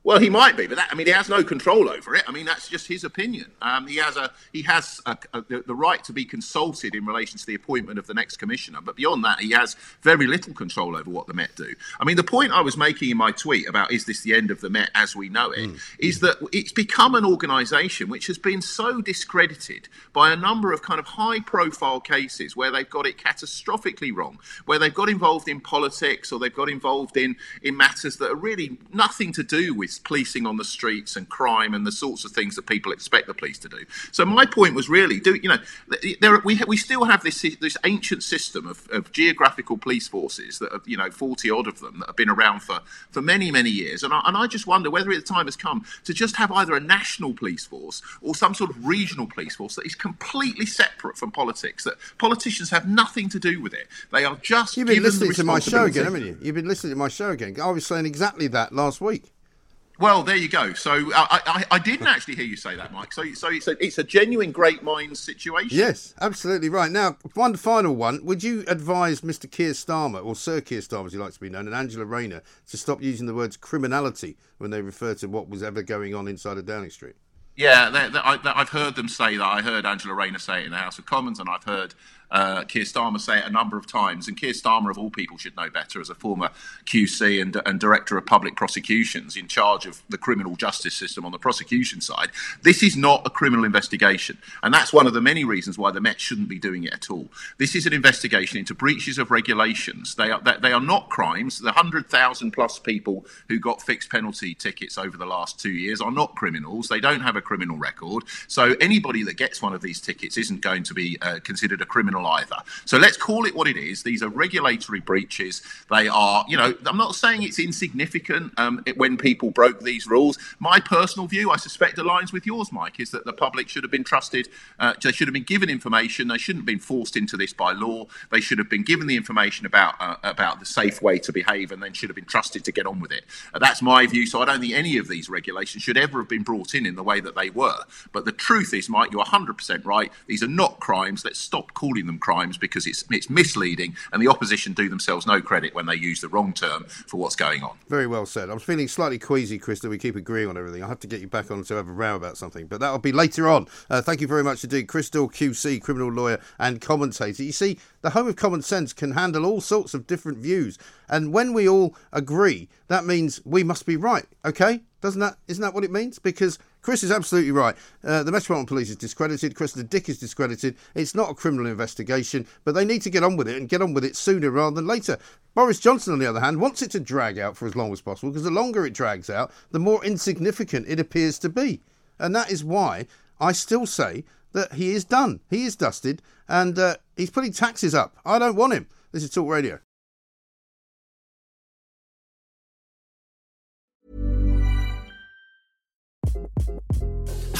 Well, he might be, but that, I mean, he has no control over it. I mean, that's just his opinion. Um, he has a he has a, a, the, the right to be consulted in relation to the appointment of the next commissioner, but beyond that, he has very little control over what the Met do. I mean, the point I was making in my tweet about is this the end of the Met as we know it is that it's become an organisation which has been so discredited by a number of kind of high-profile cases where they've got it catastrophically wrong, where they've got involved in politics or they've got involved in in matters that are really nothing to do with against policing on the streets and crime and the sorts of things that people expect the police to do. So my point was really, do you know, there we we still have this this ancient system of, of geographical police forces that have you know forty odd of them that have been around for for many many years, and I, and I just wonder whether the time has come to just have either a national police force or some sort of regional police force that is completely separate from politics. That politicians have nothing to do with it. They are just you've been listening to my show again, haven't you? You've been listening to my show again. I was saying exactly that last week. Well, there you go. So I, I, I, didn't actually hear you say that, Mike. So, so it's a, it's a genuine great minds situation. Yes, absolutely right. Now, one final one. Would you advise Mr. Keir Starmer, or Sir Keir Starmer, as he likes to be known, and Angela Rayner to stop using the words criminality when they refer to what was ever going on inside of Downing Street? Yeah, they, they, I, have heard them say that. I heard Angela Rayner say it in the House of Commons, and I've heard uh, Keir Starmer say it a number of times. And Keir Starmer, of all people, should know better as a former QC and, and Director of Public Prosecutions in charge of the criminal justice system on the prosecution side. This is not a criminal investigation. And that's one of the many reasons why the Met shouldn't be doing it at all. This is an investigation into breaches of regulations. They are, they are not crimes. The 100,000 plus people who got fixed penalty tickets over the last two years are not criminals. They don't have a criminal record. So anybody that gets one of these tickets isn't going to be uh, considered a criminal criminal either. So let's call it what it is. These are regulatory breaches. They are, you know, I'm not saying it's insignificant um, it, when people broke these rules. My personal view, I suspect, aligns with yours, Mike, is that the public should have been trusted. Uh, they should have been given information. They shouldn't have been forced into this by law. They should have been given the information about uh, about the safe way to behave, and then should have been trusted to get on with it. Uh, that's my view. So I don't think any of these regulations should ever have been brought in in the way that they were. But the truth is, Mike, you're 100% right. These are not crimes. Let's stop calling them crimes because it's it's misleading, and the opposition do themselves no credit when they use the wrong term for what's going on. Very well said. I'm feeling slightly queasy, Chris, that we keep agreeing on everything. I have to get you back on to have a row about something, but that'll be later on. Uh, thank you very much indeed, Daw, QC, criminal lawyer and commentator. You see, the home of common sense can handle all sorts of different views, and when we all agree, that means we must be right. Okay? Doesn't that isn't that what it means? Because Chris is absolutely right. Uh, the Metropolitan Police is discredited. Cressida Dick is discredited. It's not a criminal investigation, but they need to get on with it and get on with it sooner rather than later. Boris Johnson, on the other hand, wants it to drag out for as long as possible because the longer it drags out, the more insignificant it appears to be. And that is why I still say that he is done. He is dusted and uh, he's putting taxes up. I don't want him. This is Talk Radio.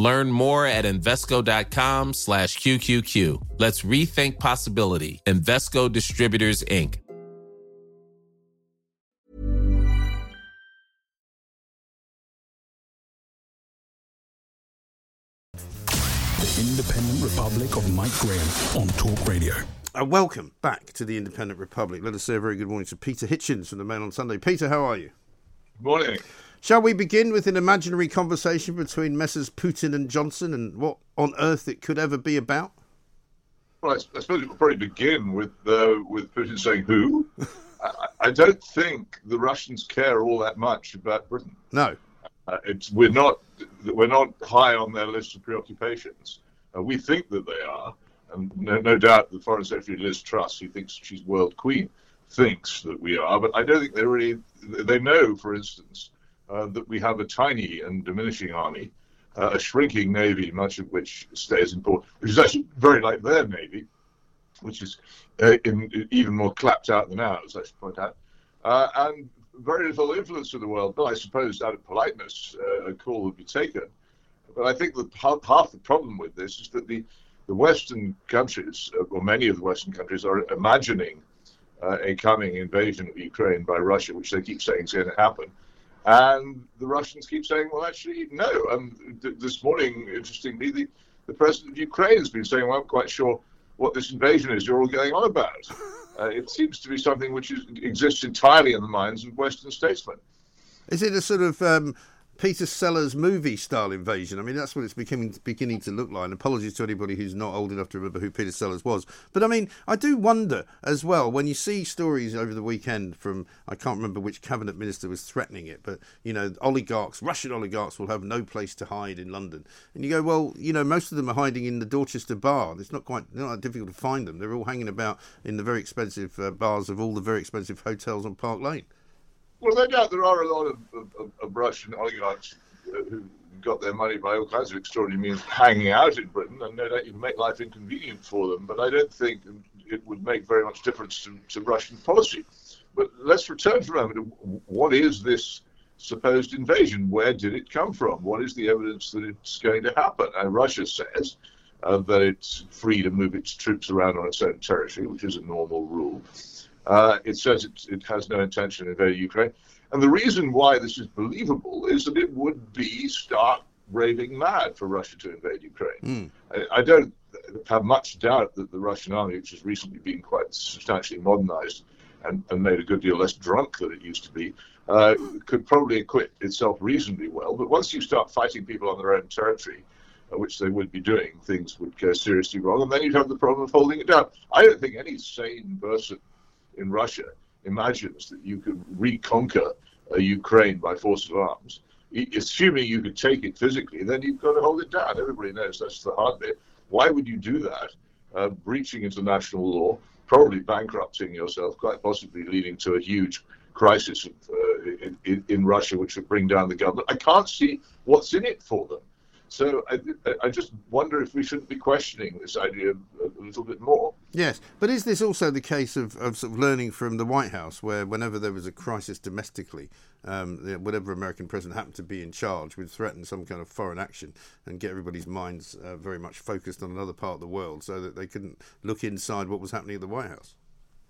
Learn more at Invesco.com slash QQQ. Let's rethink possibility. Invesco Distributors, Inc. The Independent Republic of Mike Graham on Talk Radio. Uh, welcome back to the Independent Republic. Let us say a very good morning to Peter Hitchens from the Mail on Sunday. Peter, how are you? Good Morning. Shall we begin with an imaginary conversation between Messrs. Putin and Johnson and what on earth it could ever be about? Well, I, I suppose we'll probably begin with uh, with Putin saying who. [laughs] I, I, don't think the Russians care all that much about Britain. No, uh, it's we're not we're not high on their list of preoccupations. Uh, we think that they are, and no, no doubt the Foreign Secretary Liz Truss, who thinks she's world queen, thinks that we are. But I don't think they really they know, for instance, uh, that we have a tiny and diminishing army, uh, a shrinking navy, much of which stays in port, which is actually very like their navy, which is uh, in, even more clapped out than ours, I should point out, uh, and very little influence in the world. But I suppose out of politeness, uh, a call would be taken. But I think that half, half the problem with this is that the, the Western countries, or many of the Western countries, are imagining a coming invasion of Ukraine by Russia, which they keep saying is going to happen and the Russians keep saying, well, actually, no. And th- this morning, interestingly, the, the president of Ukraine has been saying, well, I'm quite sure what this invasion is you're all going on about. [laughs] Uh, it seems to be something which is, exists entirely in the minds of Western statesmen. Is it a sort of um, Peter Sellers movie style invasion. I mean, that's what it's becoming beginning to look like. And apologies to anybody who's not old enough to remember who Peter Sellers was. But I mean, I do wonder as well when you see stories over the weekend from I can't remember which cabinet minister was threatening it, but you know, oligarchs, Russian oligarchs, will have no place to hide in London. And you go, well, you know, most of them are hiding in the Dorchester bar. It's not quite not that difficult to find them. They're all hanging about in the very expensive uh, bars of all the very expensive hotels on Park Lane. Well, no doubt there are a lot of, of, of Russian oligarchs who got their money by all kinds of extraordinary means hanging out in Britain, and no doubt you make life inconvenient for them. But I don't think it would make very much difference to, to Russian policy. But let's return for a moment. To what is this supposed invasion? Where did it come from? What is the evidence that it's going to happen? And Russia says uh, that it's free to move its troops around on its own territory, which is a normal rule. Uh, it says it, it, has no intention of invading Ukraine. And the reason why this is believable is that it would be stark raving mad for Russia to invade Ukraine. Mm. I, I, don't have much doubt that the Russian army, which has recently been quite substantially modernized and, and made a good deal less drunk than it used to be, uh, could probably equip itself reasonably well. But once you start fighting people on their own territory, uh, which they would be doing, things would go seriously wrong, and then you'd have the problem of holding it down. I don't think any sane person in Russia imagines that you could reconquer uh, Ukraine by force of arms, assuming you could take it physically, then you've got to hold it down. Everybody knows that's the hard bit. Why would you do that? Uh, breaching international law, probably bankrupting yourself, quite possibly leading to a huge crisis uh, in, in, in Russia, which would bring down the government. I can't see what's in it for them. So I, I just wonder if we shouldn't be questioning this idea a little bit more. Yes, but is this also the case of, of sort of learning from the White House, where whenever there was a crisis domestically, um, whatever American president happened to be in charge would threaten some kind of foreign action and get everybody's minds uh, very much focused on another part of the world so that they couldn't look inside what was happening at the White House?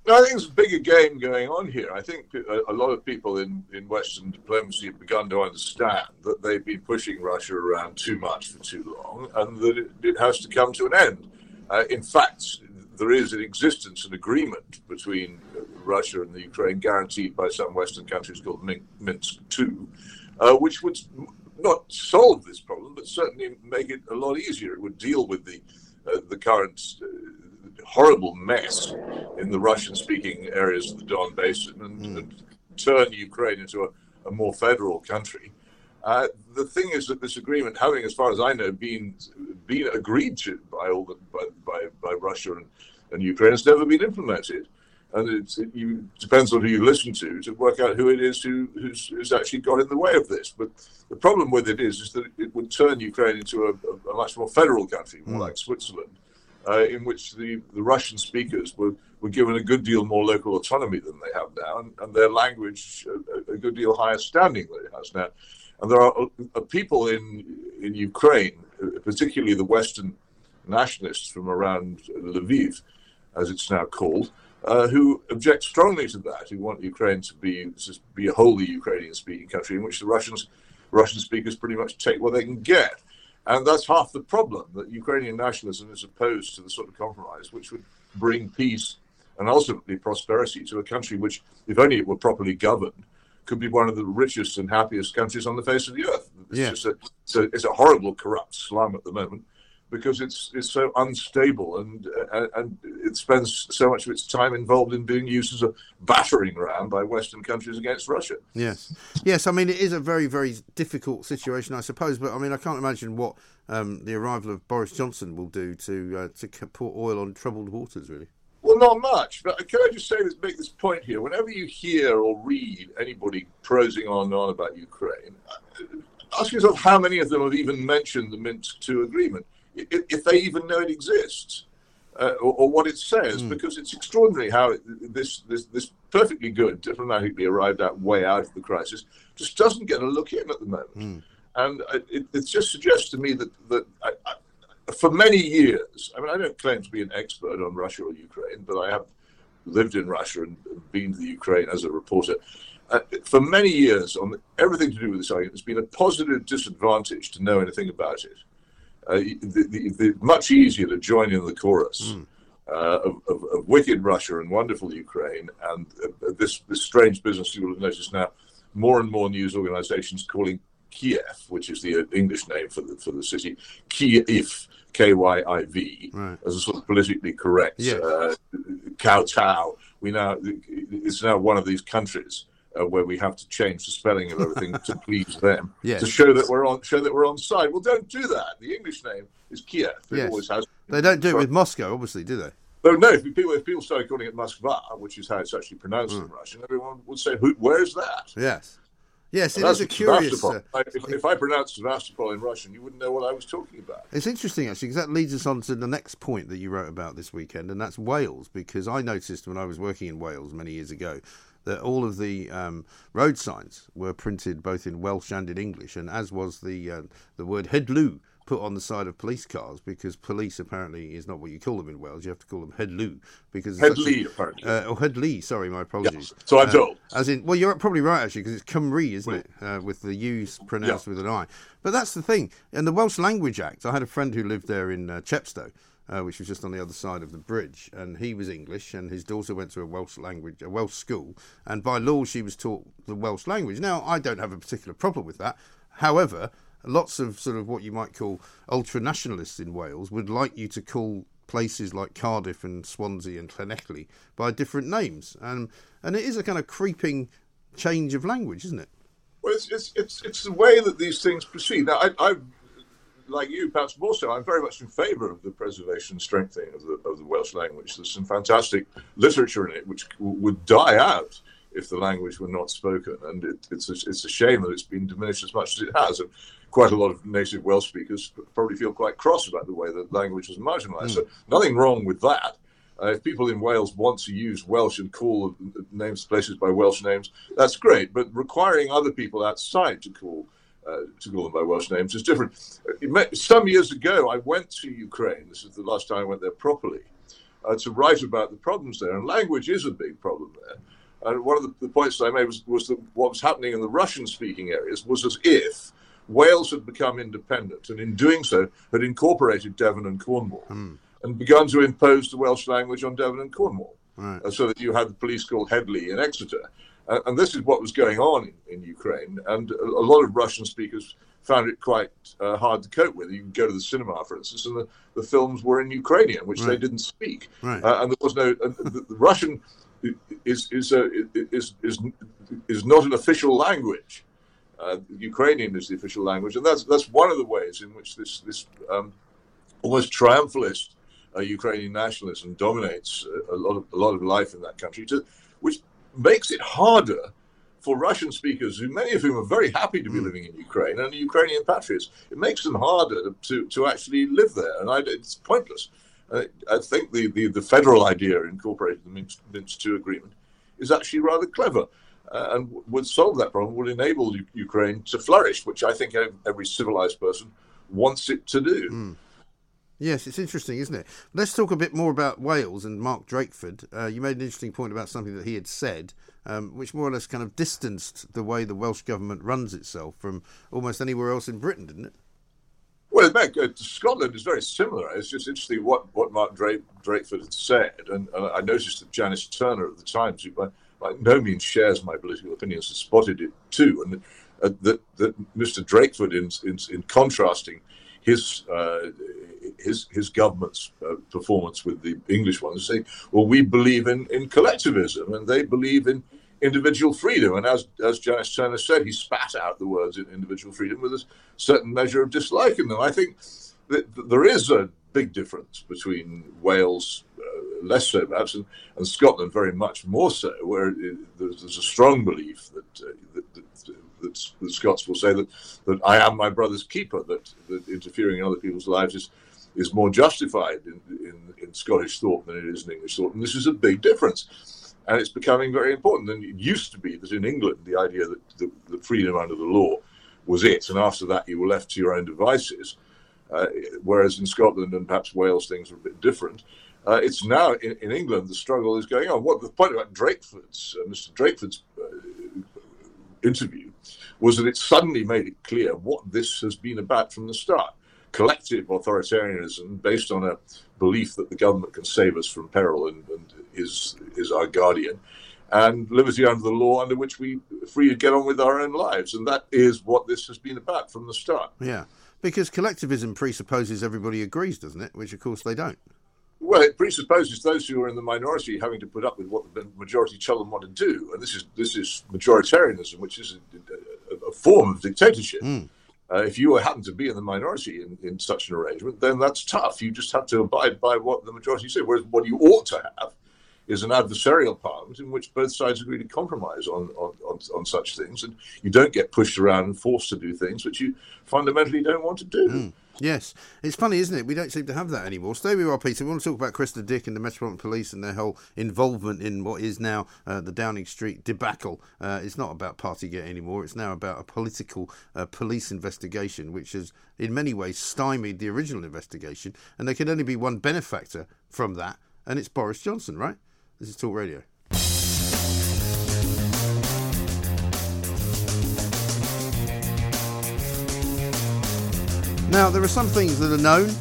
I think there's a bigger game going on here. I think a, a, lot of people in, in Western diplomacy have begun to understand that they've been pushing Russia around too much for too long and that it, it has to come to an end. Uh, in fact, there is an existence, an agreement between Russia and the Ukraine, guaranteed by some Western countries called Minsk II, uh, which would not solve this problem, but certainly make it a lot easier. It would deal with the uh, the current uh, horrible mess in the Russian-speaking areas of the Don Basin and, mm. and turn Ukraine into a, a more federal country. Uh, the thing is that this agreement, having, as far as I know, been been agreed to by all the, by, by, by Russia and, and Ukraine, has never been implemented. And it, you, depends on who you listen to to work out who it is who, who's, who's, actually got in the way of this. But the problem with it is, is that it would turn Ukraine into a, a much more federal country, more mm. like Switzerland uh, in which the, the Russian speakers were, were given a good deal more local autonomy than they have now, and, and their language a, a, good deal higher standing than it has now. And there are uh, people in in Ukraine, uh, particularly the Western nationalists from around Lviv, as it's now called, uh, who object strongly to that, who want Ukraine to be to be a wholly Ukrainian-speaking country in which the Russians Russian speakers pretty much take what they can get. And that's half the problem that Ukrainian nationalism is opposed to the sort of compromise which would bring peace and ultimately prosperity to a country which, if only it were properly governed, could be one of the richest and happiest countries on the face of the earth. It's, yeah. just a, it's, a, it's a horrible, corrupt slum at the moment because it's it's so unstable and uh, and it spends so much of its time involved in being used as a battering ram by Western countries against Russia. Yes, yes. I mean, it is a very very difficult situation, I suppose. But I mean, I can't imagine what um, the arrival of Boris Johnson will do to uh, to pour oil on troubled waters, really. Well, not much. But can I just say this, make this point here? Whenever you hear or read anybody prosing on and on about Ukraine, uh, ask yourself how many of them have even mentioned the Minsk II agreement if they even know it exists uh, or, or, what it says, mm. because it's extraordinary how it, this, this this perfectly good, diplomatically arrived at way out of the crisis just doesn't get a look in at the moment. Mm. And it, it, just suggests to me that that I, I, for many years, I mean, I don't claim to be an expert on Russia or Ukraine, but I have lived in Russia and been to the Ukraine as a reporter. Uh, for many years, on everything to do with this argument, it's been a positive disadvantage to know anything about it uh, the, the, the, much easier to join in the chorus mm. uh, of, of, of, wicked Russia and wonderful Ukraine, and uh, this, this strange business you will have noticed now. More and more news organisations calling Kiev, which is the English name for the for the city, Kyiv, K Y I V, Right. as a sort of politically correct Yes. uh, kowtow. We now it's now one of these countries uh, where we have to change the spelling of everything to [laughs] please them Yes. to show that we're on show that we're on side. Well, don't do that. The English name is Kiev. It Yes. always has. They don't do it with Moscow, obviously, do they? No, no. If people if people started calling it Moskva, which is how it's actually pronounced Hmm. in Russian, everyone would say, "Who? Where's that?" Yes. Yes, it That's a curious. Uh, if, if I pronounced Sevastopol in Russian, you wouldn't know what I was talking about. It's interesting actually because that leads us on to the next point that you wrote about this weekend, and that's Wales. Because I noticed when I was working in Wales many years ago that all of the um, road signs were printed both in Welsh and in English, and as was the uh, the word heddlu put on the side of police cars because police apparently is not what you call them in Wales. You have to call them heddlu because Heddlu, apparently. Uh, or heddlu. Sorry, my apologies. so I'm Uh, told. As in, well, you're probably right actually because it's Cymru, isn't it, uh, with the U's pronounced Yeah. with an I. But that's the thing. In the Welsh Language Act, I had a friend who lived there in uh, Chepstow, uh, which was just on the other side of the bridge, and he was English, and his daughter went to a Welsh language, a Welsh school, and by law she was taught the Welsh language. Now, I don't have a particular problem with that. However, lots of sort of what you might call ultra nationalists in Wales would like you to call places like Cardiff and Swansea and Llanelli by different names, and and it is a kind of creeping change of language, isn't it? Well, it's, it's it's it's the way that these things proceed. Now, I, I like you, perhaps more so. I'm very much in favour of the preservation and strengthening of the of the Welsh language. There's some fantastic literature in it which would die out if the language were not spoken, and it, it's a, it's a shame that it's been diminished as much as it has. And quite a lot of native Welsh speakers probably feel quite cross about the way that language was marginalised. So nothing wrong with that. Uh, if people in Wales want to use Welsh and call names places by Welsh names, that's great. But requiring other people outside to call uh, to call them by Welsh names is different. Uh, some years ago, I went to Ukraine. This is the last time I went there properly uh, to write about the problems there. And language is a big problem there. And one of the, the points that I made was, was that what was happening in the Russian-speaking areas was as if Wales had become independent, and in doing so, had incorporated Devon and Cornwall, and begun to impose the Welsh language on Devon and Cornwall, Right. uh, so that you had the police called Heddlu in Exeter. Uh, and this is what was going on in, in Ukraine. And a, a lot of Russian speakers found it quite uh, hard to cope with. You can go to the cinema, for instance, and the, the films were in Ukrainian, which they didn't speak. Right. Uh, and there was no. And the, the Russian is is, uh, is is is not an official language. Uh, Ukrainian is the official language, and that's that's one of the ways in which this this um, almost triumphalist uh, Ukrainian nationalism dominates uh, a lot of a lot of life in that country, to, which makes it harder for Russian speakers, who many of whom are very happy to be living in Ukraine and Ukrainian patriots. It makes them harder to, to actually live there, and I, it's pointless. I, I think the, the, the federal idea incorporated in the Minsk, Minsk II agreement is actually rather clever. Uh, and would solve that problem, would enable U- Ukraine to flourish, which I think every civilized person wants it to do. Yes, it's interesting, isn't it? Let's talk a bit more about Wales and Mark Drakeford. Uh, you made an interesting point about something that he had said, um, which more or less kind of distanced the way the Welsh government runs itself from almost anywhere else in Britain, didn't it? Well, Meg, uh, Scotland is very similar. It's just interesting what, what Mark Drake, Drakeford had said. And, and I noticed that Janice Turner at the Times, who by, by no means shares my political opinions, has spotted it too. And uh, that, that Mr. Drakeford, in, in, in contrasting his, uh, his, his government's uh, performance with the English ones, saying, well, we believe in, in collectivism and they believe in individual freedom. And as, as Janice Turner said, he spat out the words in individual freedom with a certain measure of dislike in them. I think that there is a big difference between Wales, uh, less so perhaps, and, and Scotland very much more so, where it, there's, there's a strong belief that, uh, that, that, that the Scots will say that, that I am my brother's keeper, that, that interfering in other people's lives is, is more justified in, in, in Scottish thought than it is in English thought. And this is a big difference and it's becoming very important. And it used to be that in England, the idea that the, the freedom under the law was it, and after that you were left to your own devices. Uh, whereas in Scotland and perhaps Wales, things are a bit different. Uh, it's now in, in England the struggle is going on. What the point about Drakeford's, uh, Mr. Drakeford's uh, interview, was that it suddenly made it clear what this has been about from the start. Collective authoritarianism based on a belief that the government can save us from peril and, and is is our guardian, and liberty under the law under which we free to get on with our own lives. And that is what this has been about from the start. Yeah, because collectivism presupposes everybody agrees, doesn't it? Which, of course, they don't. Well, it presupposes those who are in the minority having to put up with what the majority tell them what to do, and this is this is majoritarianism, which is a, a, a form of dictatorship. Mm. Uh, if you happen to be in the minority in, in such an arrangement, then that's tough. You just have to abide by what the majority say. Whereas what you ought to have is an adversarial parliament in which both sides agree to compromise on, on, on, on, such things, and you don't get pushed around and forced to do things which you fundamentally don't want to do. Mm. Yes, it's funny, isn't it? We don't seem to have that anymore. Stay with you, Peter. We want to talk about Cressida Dick and the Metropolitan Police and their whole involvement in what is now uh, the Downing Street debacle. Uh, it's not about Partygate anymore. It's now about a political uh, police investigation, which has, in many ways, stymied the original investigation. And there can only be one benefactor from that, and it's Boris Johnson, right? This is Talk Radio. Now, there are some things that are known,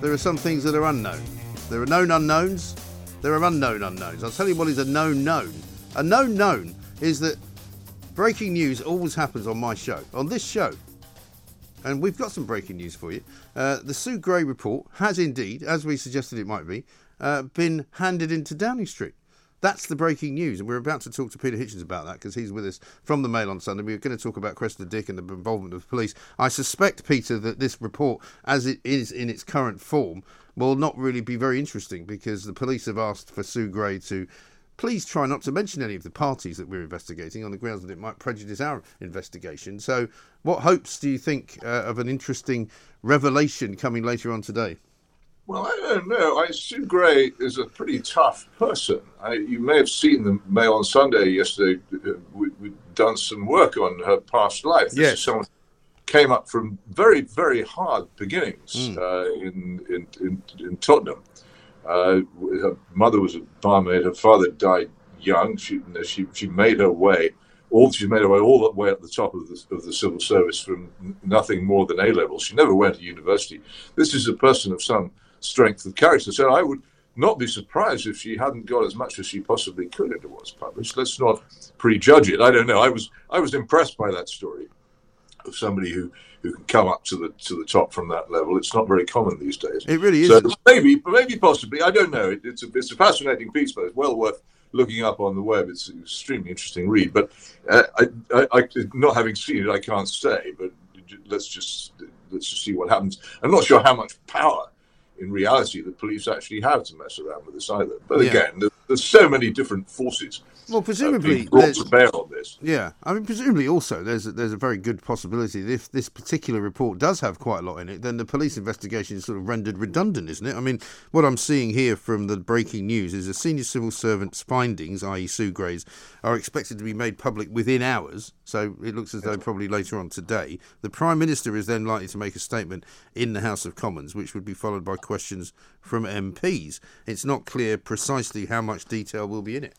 there are some things that are unknown. There are known unknowns, there are unknown unknowns. I'll tell you what is a known known. A known known is that breaking news always happens on my show, on this show. And we've got some breaking news for you. Uh, the Sue Gray report has indeed, as we suggested it might be, uh, been handed into Downing Street. That's the breaking news, and we're about to talk to Peter Hitchens about that because he's with us from the Mail on Sunday. We're going to talk about Cressida Dick and the involvement of the police. I suspect, Peter, that this report, as it is in its current form, will not really be very interesting because the police have asked for Sue Gray to please try not to mention any of the parties that we're investigating on the grounds that it might prejudice our investigation. So, what hopes do you think uh, of an interesting revelation coming later on today? Well, I don't know. I, Sue Gray is a pretty tough person. I, you may have seen the Mail on Sunday yesterday. Uh, we, have done some work on her past life. This yes. someone came up from very, very hard beginnings mm. uh, in, in, in, in, Tottenham. Uh, her mother was a barmaid. Her father died young. She, she, she made her way. All she made her way all the way at the top of the, of the civil service from nothing more than A levels. She never went to university. This is a person of some strength of character. So I would not be surprised if she hadn't got as much as she possibly could into what's published. Let's not prejudge it. I don't know. I was I was impressed by that story of somebody who, who can come up to the to the top from that level. It's not very common these days. It really is. So maybe, maybe possibly. I don't know. It, it's a it's a fascinating piece, but it's well worth looking up on the web. It's an extremely interesting read. But uh, I, I, I, not having seen it, I can't say. But let's just let's just see what happens. I'm not sure how much power in reality the police actually have to mess around with this either. But yeah. again, there's, so many different forces well, uh, presumably, brought to bear on this. Yeah, I mean, presumably also there's a, there's a very good possibility that if this particular report does have quite a lot in it, then the police investigation is sort of rendered redundant, isn't it? I mean, what I'm seeing here from the breaking news is a senior civil servant's findings, i.e., Sue Gray's, are expected to be made public within hours. So it looks as though probably later on today. The Prime Minister is then likely to make a statement in the House of Commons, which would be followed by questions from MPs. It's not clear precisely how much detail will be in it.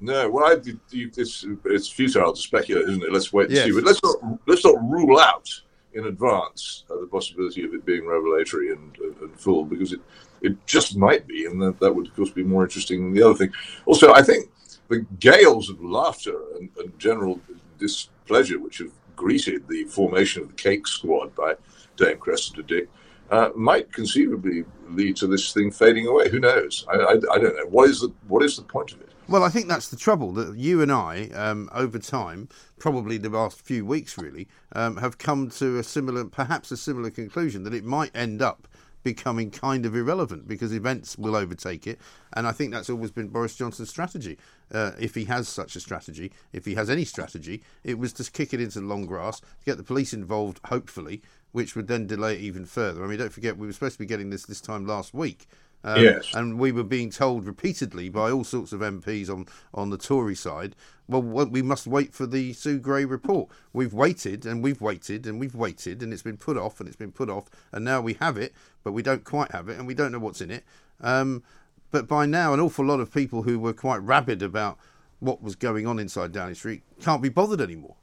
No, well, I, it's it's futile to speculate, isn't it? Let's wait and yes. see. But let's not let's not rule out in advance uh, the possibility of it being revelatory and, uh, and full, because it it just might be, and that, that would of course be more interesting than the other thing. Also, I think the gales of laughter and, and general displeasure which have greeted the formation of the Cake Squad by Dame Cressida Dick uh, might conceivably lead to this thing fading away. Who knows? I, I, I, don't know. What is the what is the point of it? Well, I think that's the trouble that you and I, um, over time, probably the last few weeks, really, um, have come to a similar, perhaps a similar conclusion that it might end up becoming kind of irrelevant because events will overtake it. And I think that's always been Boris Johnson's strategy. Uh, if he has such a strategy, if he has any strategy, it was to kick it into the long grass, get the police involved, hopefully, which would then delay it even further. I mean, don't forget, we were supposed to be getting this this time last week. Um, yes. And we were being told repeatedly by all sorts of MPs on, on the Tory side, well, we must wait for the Sue Gray report. We've waited and we've waited and we've waited and it's been put off and it's been put off and now we have it, but we don't quite have it and we don't know what's in it. Um, but by now, an awful lot of people who were quite rabid about what was going on inside Downing Street can't be bothered anymore.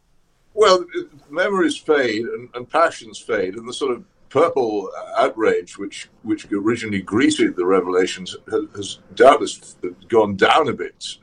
Well, memories fade and, and passions fade, and the sort of purple outrage, which which originally greeted the revelations, has, doubtless gone down a bit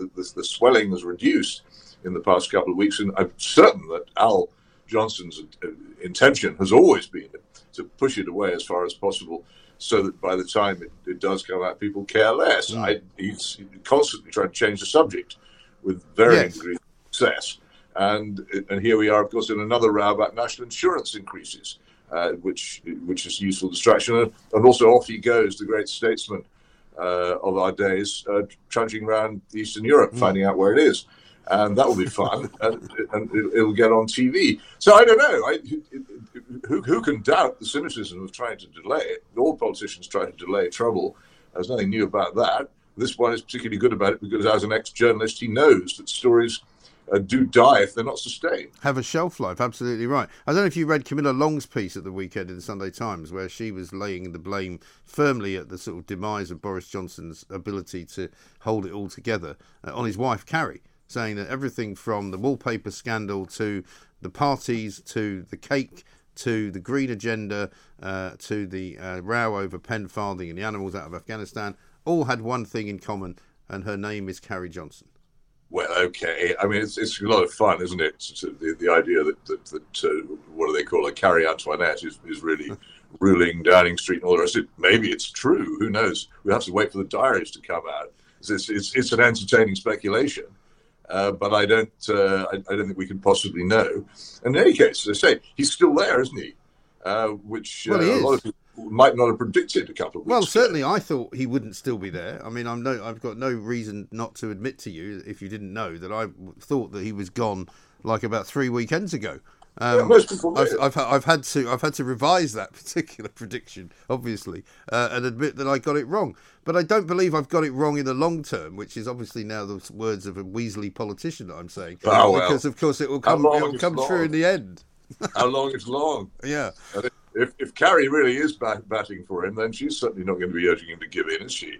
the, the, the swelling has reduced in the past couple of weeks, and I'm certain that Al Johnson's uh, intention has always been to push it away as far as possible, so that by the time it, it does come out, people care less. Mm. I, he's constantly trying to change the subject with varying Yes. degrees of success. And and here we are, of course, in another row about national insurance increases, uh, which which is useful distraction. And, and also off he goes, the great statesman uh, of our days, uh, trudging around Eastern Europe, finding out where it is. And that will be fun, [laughs] and, and it, it'll get on TV. So I don't know. I, who, who can doubt the cynicism of trying to delay it? All politicians try to delay trouble. There's nothing new about that. This one is particularly good about it because, as an ex-journalist, he knows that stories do die if they're not sustained. have a shelf life. Absolutely right. I don't know if you read Camilla Long's piece at the weekend in the Sunday Times, where she was laying the blame firmly at the sort of demise of Boris Johnson's ability to hold it all together uh, on his wife Carrie, saying that everything from the wallpaper scandal to the parties to the cake to the green agenda uh, to the uh, row over Pen Farthing and the animals out of Afghanistan all had one thing in common, and her name is Carrie Johnson. Well, okay. I mean, it's, it's a lot of fun, isn't it? The, the idea that, that, that uh, what do they call it, Carrie Antoinette is, is really [laughs] ruling Downing Street and all the rest of it. Maybe it's true. Who knows? We'll have to wait for the diaries to come out. It's, it's, it's an entertaining speculation. Uh, but I don't, uh, I, I don't think we can possibly know. And in any case, as I say, he's still there, isn't he? Uh, which Well, he uh, a lot of people might not have predicted a couple of weeks Well, ago. certainly, I thought he wouldn't still be there. I mean, I'm no, I've got no reason not to admit to you, if you didn't know, that I thought that he was gone like about three weekends ago. Um, Yeah, I've. I've, I've had to I've had to revise that [laughs] particular prediction, obviously, uh, and admit that I got it wrong. But I don't believe I've got it wrong in the long term, which is obviously now the words of a Weasley politician that I'm saying, Oh, well. because of course it will come it will come true in the end. How long is long? [laughs] Yeah. And if- if, Carrie really is bat- batting for him, then she's certainly not going to be urging him to give in, is she?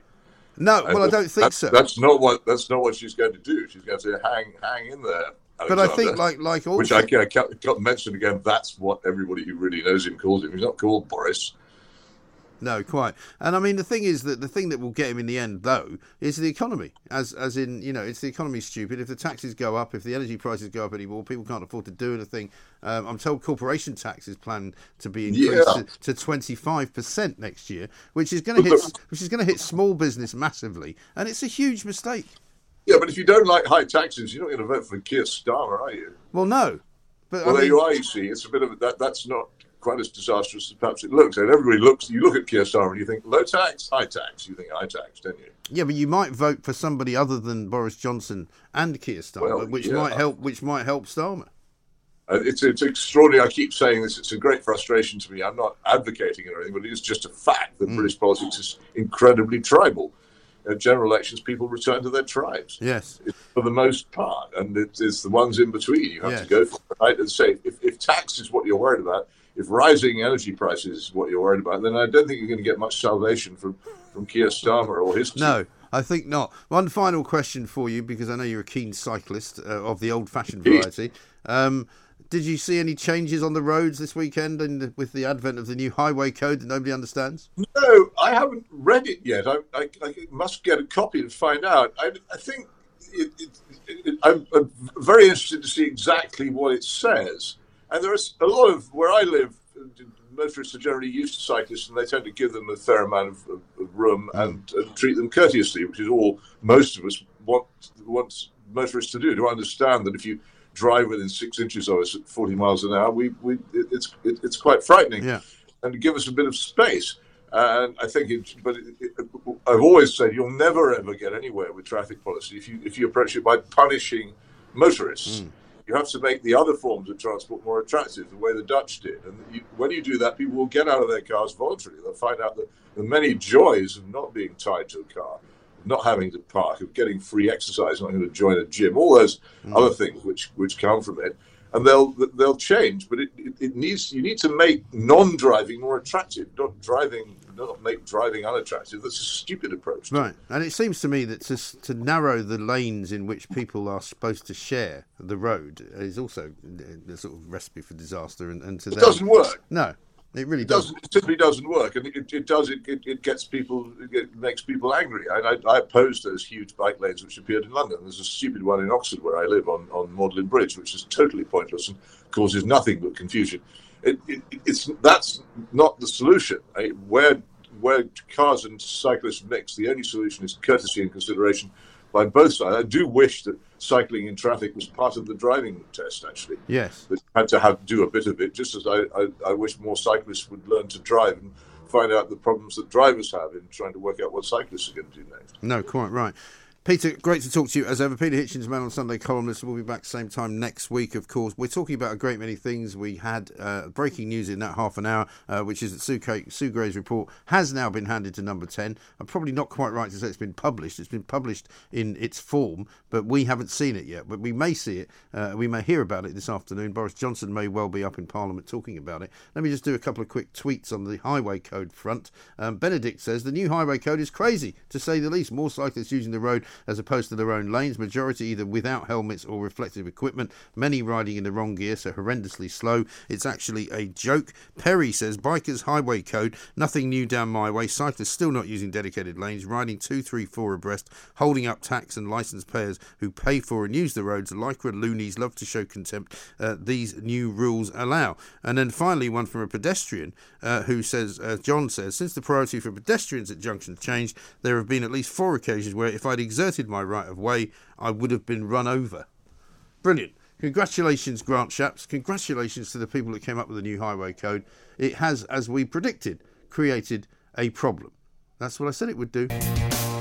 No, well, I don't think that's, so. That's not what that's not what she's going to do. She's going to say, hang hang in there. But I think, like like Al which I can't, can't, can't mention again. That's what everybody who really knows him calls him. He's not called Boris. No, quite. And I mean, the thing is that the thing that will get him in the end, though, is the economy. As as in, you know, it's the economy stupid. If the taxes go up, if the energy prices go up anymore, people can't afford to do anything. Um, I'm told corporation tax is planned to be increased Yeah. to, to 25% next year, which is going to hit [laughs] which is going to hit small business massively, and it's a huge mistake. Yeah, but if you don't like high taxes, you're not going to vote for Keir Starmer, are you? Well, no, but Well, I there you are. You see, it's a bit of that. That's not quite as disastrous as perhaps it looks. And everybody looks. You look at Keir Starmer and you think low tax, high tax. You think high tax, don't you? Yeah, but you might vote for somebody other than Boris Johnson and Keir Starmer, Well, which yeah. might help. Which might help Starmer. Uh, it's it's extraordinary. I keep saying this. It's a great frustration to me. I'm not advocating it or anything, but it is just a fact that British politics is incredibly tribal. At general elections, people return to their tribes Yes. for the most part, and it, it's the ones in between you have Yes. to go for. Right? And say if, if tax is what you're worried about, if rising energy prices is what you're worried about, then I don't think you're going to get much salvation from from Keir Starmer or his team. No, I think not. One final question for you, because I know you're a keen cyclist uh, of the old-fashioned variety. Um, did you see any changes on the roads this weekend, and with the advent of the new highway code that nobody understands? No, I haven't read it yet. I, I, I must get a copy and find out. I, I think it, it, it, I'm, I'm very interested to see exactly what it says. And there's a lot of where I live. Motorists are generally used to cyclists, and they tend to give them a fair amount of, of, of room hmm. and, and treat them courteously, which is all most of us want want motorists to do. To understand that if you drive within six inches of us at 40 miles an hour, we, we it, it's it, it's quite frightening Yeah. and to give us a bit of space. And I think, it, but it, I've always said you'll never ever get anywhere with traffic policy if you if you approach it by punishing motorists. Hmm. You have to make the other forms of transport more attractive, the way the Dutch did. And you, when you do that, people will get out of their cars voluntarily. They'll find out that the many joys of not being tied to a car, of not having to park, of getting free exercise, not having to join a gym, all those mm. other things which which come from it and they'll they'll change. But it, it, it needs you need to make non-driving more attractive, not driving not make driving unattractive. That's a stupid approach. Right, and it seems to me that to, to narrow the lanes in which people are supposed to share the road is also a sort of recipe for disaster. And, and to It them- doesn't work. No, It really does. doesn't. It simply doesn't work, and it, it does. It, it, it gets people. It makes people angry. I, I, I oppose those huge bike lanes which appeared in London. There's a stupid one in Oxford where I live on on Magdalen Bridge, which is totally pointless and causes nothing but confusion. It, it, it's that's not the solution. I, where where cars and cyclists mix, the only solution is courtesy and consideration by both sides. I do wish that cycling in traffic was part of the driving test, actually. Yes. That had to have do a bit of it, just as I, I, I wish more cyclists would learn to drive and find out the problems that drivers have in trying to work out what cyclists are going to do next. No, quite right. Peter, great to talk to you as ever. Peter Hitchens, Mail on Sunday columnist. We'll be back same time next week, of course. We're talking about a great many things. We had uh, breaking news in that half an hour, uh, which is that Sue, Kate, Sue Gray's report has now been handed to number 10. I'm probably not quite right to say it's been published. It's been published in its form, but we haven't seen it yet. But we may see it. Uh, we may hear about it this afternoon. Boris Johnson may well be up in Parliament talking about it. Let me just do a couple of quick tweets on the highway code front. Um, Benedict says the new highway code is crazy, to say the least. More cyclists using the road as opposed to their own lanes, majority either without helmets or reflective equipment, many riding in the wrong gear, so horrendously slow. It's actually a joke. Perry says bikers highway code, nothing new down my way. Cyclists still not using dedicated lanes, riding two, three, four abreast, holding up tax and licence payers who pay for and use the roads. Lycra loonies love to show contempt. Uh, these new rules allow. And then finally, one from a pedestrian uh, who says, uh, John says, since the priority for pedestrians at junctions changed, there have been at least four occasions where if I'd exerted my right of way, I would have been run over. Brilliant. Congratulations, Grant Shapps. Congratulations to the people that came up with the new highway code. It has, as we predicted, created a problem. That's what I said it would do.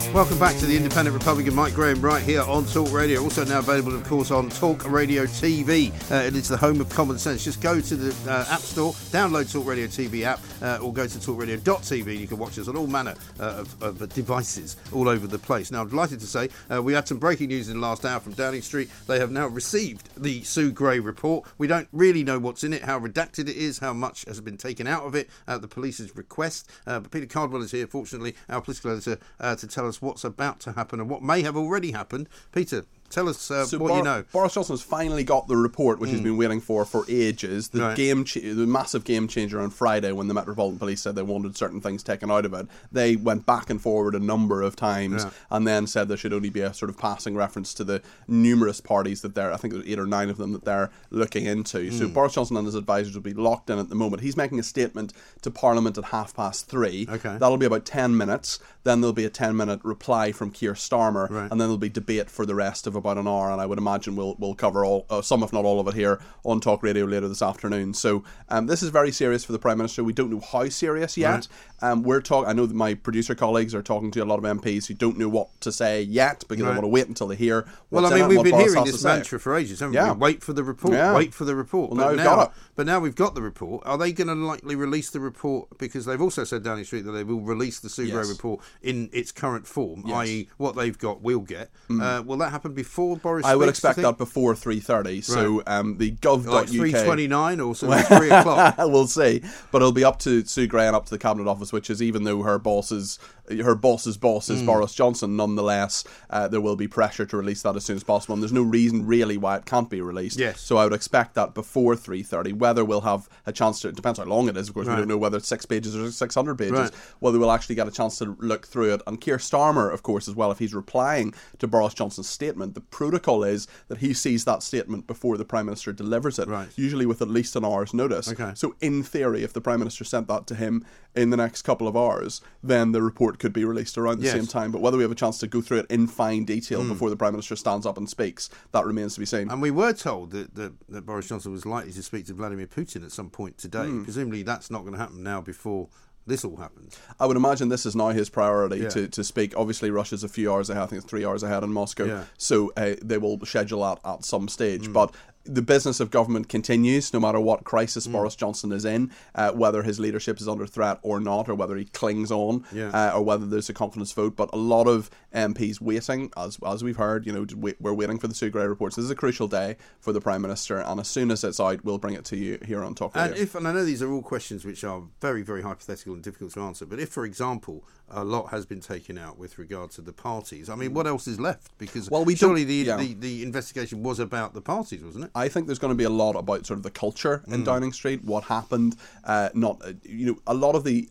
Welcome back to the Independent Republican Mike Graham right here on Talk Radio. Also now available, of course, on Talk Radio TV. Uh, it is the home of common sense. Just go to the uh, App Store, download Talk Radio TV app, uh, or go to talkradio.tv. And you can watch us on all manner uh, of, of devices all over the place. Now, I'm delighted to say uh, we had some breaking news in the last hour from Downing Street. They have now received the Sue Gray report. We don't really know what's in it, how redacted it is, how much has been taken out of it at the police's request. Uh, but Peter Cardwell is here, fortunately, our political editor, to tell us what's about to happen and what may have already happened. Peter, tell us uh, So what Bor- you know. Boris Johnson has finally got the report, which he's been waiting for for ages. The Right. game, cha- the massive game changer on Friday, when the Metropolitan Police said they wanted certain things taken out of it, they went back and forward a number of times, Yeah. and then said there should only be a sort of passing reference to the numerous parties that they're, I think there's eight or nine of them that they're looking into. So Mm. Boris Johnson and his advisors will be locked in at the moment. He's making a statement to Parliament at half past three. Okay. That'll be about ten minutes. Then there'll be a ten minute reply from Keir Starmer, Right. and then there'll be debate for the rest of about an hour. And I would imagine we'll we'll cover all uh, some, if not all of it, here on Talk Radio later this afternoon. So um, this is very serious for the Prime Minister. We don't know how serious yet. Um, we're talking. I know that my producer colleagues are talking to a lot of MPs who don't know what to say yet because they want to wait until they hear. Well, I mean, we've been Boris hearing this mantra for ages, haven't Yeah. we? Wait for the report. Yeah. Wait for the report. Well, now got it. But now we've got the report. Are they going to likely release the report? Because they've also said Downing Street that they will release the Sue Gray Yes. report in its current form, Yes. i.e., what they've got, we'll get. Uh, will that happen before Boris? I would expect that before three thirty. So um, the gov.uk like three twenty-nine or so [laughs] three o'clock. we'll see. But it'll be up to Sue Gray and up to the cabinet office, which is even though her boss is her boss's boss is Boris Johnson, nonetheless uh, there will be pressure to release that as soon as possible. And there's no reason really why it can't be released. Yes. So I would expect that before three thirty. Whether we'll have a chance to it depends how long it is. Of course, we don't know whether it's six pages or six hundred pages. Right. Whether we'll actually get a chance to look through it. And Keir Starmer, of course, as well, if he's replying to Boris Johnson's statement, the protocol is that he sees that statement before the Prime Minister delivers it. Right. Usually with at least an hour's notice. Okay. So in theory, if the Prime Minister sent that to him in the next couple of hours, then the report could be released around the Yes. Same time. But whether we have a chance to go through it in fine detail before the Prime Minister stands up and speaks, that remains to be seen. And we were told that, that, that Boris Johnson was likely to speak to Vladimir Putin at some point today. Hmm. Presumably, that's not going to happen now before this all happens. I would imagine this is now his priority Yeah. to, to speak. Obviously, Russia's a few hours ahead. I think it's three hours ahead in Moscow. Yeah. So uh, they will schedule that at some stage. Mm. But the business of government continues no matter what crisis Mm. Boris Johnson is in, uh, whether his leadership is under threat or not, or whether he clings on, Yeah. uh, or whether there's a confidence vote. But a lot of MPs waiting, as as we've heard, you know, we- we're waiting for the Sue Gray reports. This is a crucial day for the Prime Minister, and as soon as it's out, we'll bring it to you here on Talk Radio. And if, and I know these are all questions which are very, very hypothetical and difficult to answer, but if, for example, a lot has been taken out with regard to the parties, I mean, what else is left? Because Well, we surely the, yeah. the, the investigation was about the parties, wasn't it? I think there's going to be a lot about sort of the culture in Mm. Downing Street, what happened, uh, not uh, you know a lot of the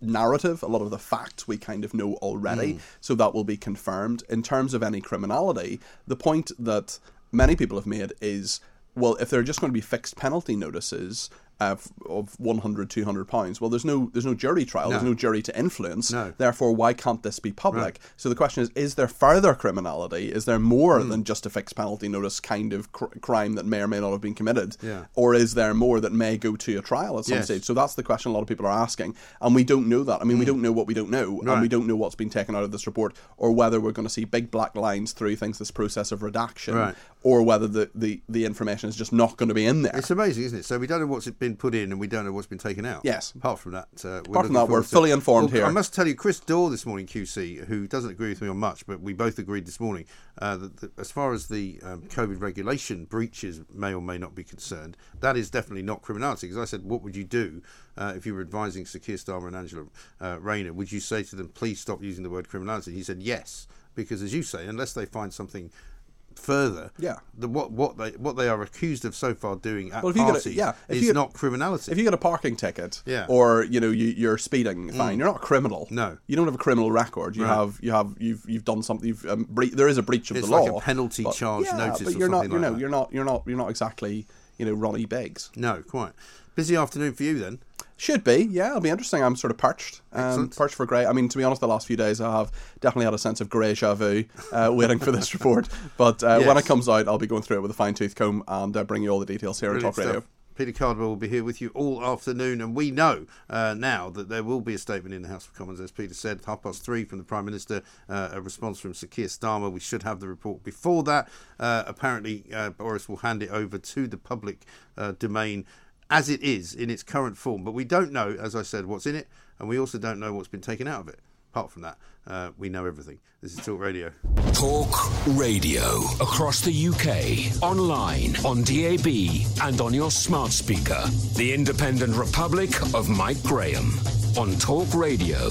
narrative, a lot of the facts we kind of know already, Mm. so that will be confirmed. In terms of any criminality, the point that many people have made is well, if they're just going to be fixed penalty notices. Uh, of 100 200 pounds well there's no there's no jury trial there's No. no jury to influence No. therefore why can't this be public Right. so the question is is there further criminality is there more Hmm. than just a fixed penalty notice kind of cr- crime that may or may not have been committed Yeah. or is there more that may go to a trial at some Yes. stage so that's the question a lot of people are asking and we don't know that i mean we don't know what we don't know and Hmm. We don't know what's been taken out of this report or whether we're going to see big black lines through things this process of redaction Right. Or whether the, the, the information is just not going to be in there It's amazing, isn't it? So we don't know what's been put in, and we don't know what's been taken out. Yes. Apart from that, uh, we're Apart from that, we're fully informed Well, here. I must tell you, Chris Daw this morning, QC, who doesn't agree with me on much, but we both agreed this morning uh, that, that as far as the um, COVID regulation breaches may or may not be concerned, that is definitely not criminality. Because I said, what would you do uh, if you were advising Sir Keir Starmer and Angela uh, Rayner? Would you say to them, please stop using the word criminality? He said yes, because as you say, unless they find something further, Yeah. the, what what they what they are accused of so far doing at Well, if you get a- parties yeah, if is you get- not criminality. if you get a parking ticket Yeah. or you know you, you're speeding fine you're not a criminal No. you don't have a criminal record you Right. have you have you've you've done something you've um, bre- there is a breach of It's the law like a penalty but- charge yeah, notice but you're not you like know that. you're not you're not you're not exactly you know Ronnie Biggs no, quite busy afternoon for you then. Should be. Yeah it'll be interesting. I'm sort of perched um, perched for grey. I mean to be honest the last few days I have definitely had a sense of deja vu uh, [laughs] waiting for this report. But uh, when it comes out I'll be going through it with a fine tooth comb and uh, bring you all the details here on Brilliant Talk Radio. Peter Cardwell will be here with you all afternoon, and we know uh, now that there will be a statement in the House of Commons, as Peter said, half past three from the Prime Minister, uh, a response from Sir Keir Starmer. We should have the report before that. Uh, apparently, uh, Boris will hand it over to the public uh, domain as it is in its current form, but we don't know, as I said, what's in it, and we also don't know what's been taken out of it. Apart from that, uh, we know everything. This is Talk Radio. Talk Radio across the UK, online, on DAB, and on your smart speaker. The Independent Republic of Mike Graham on Talk Radio.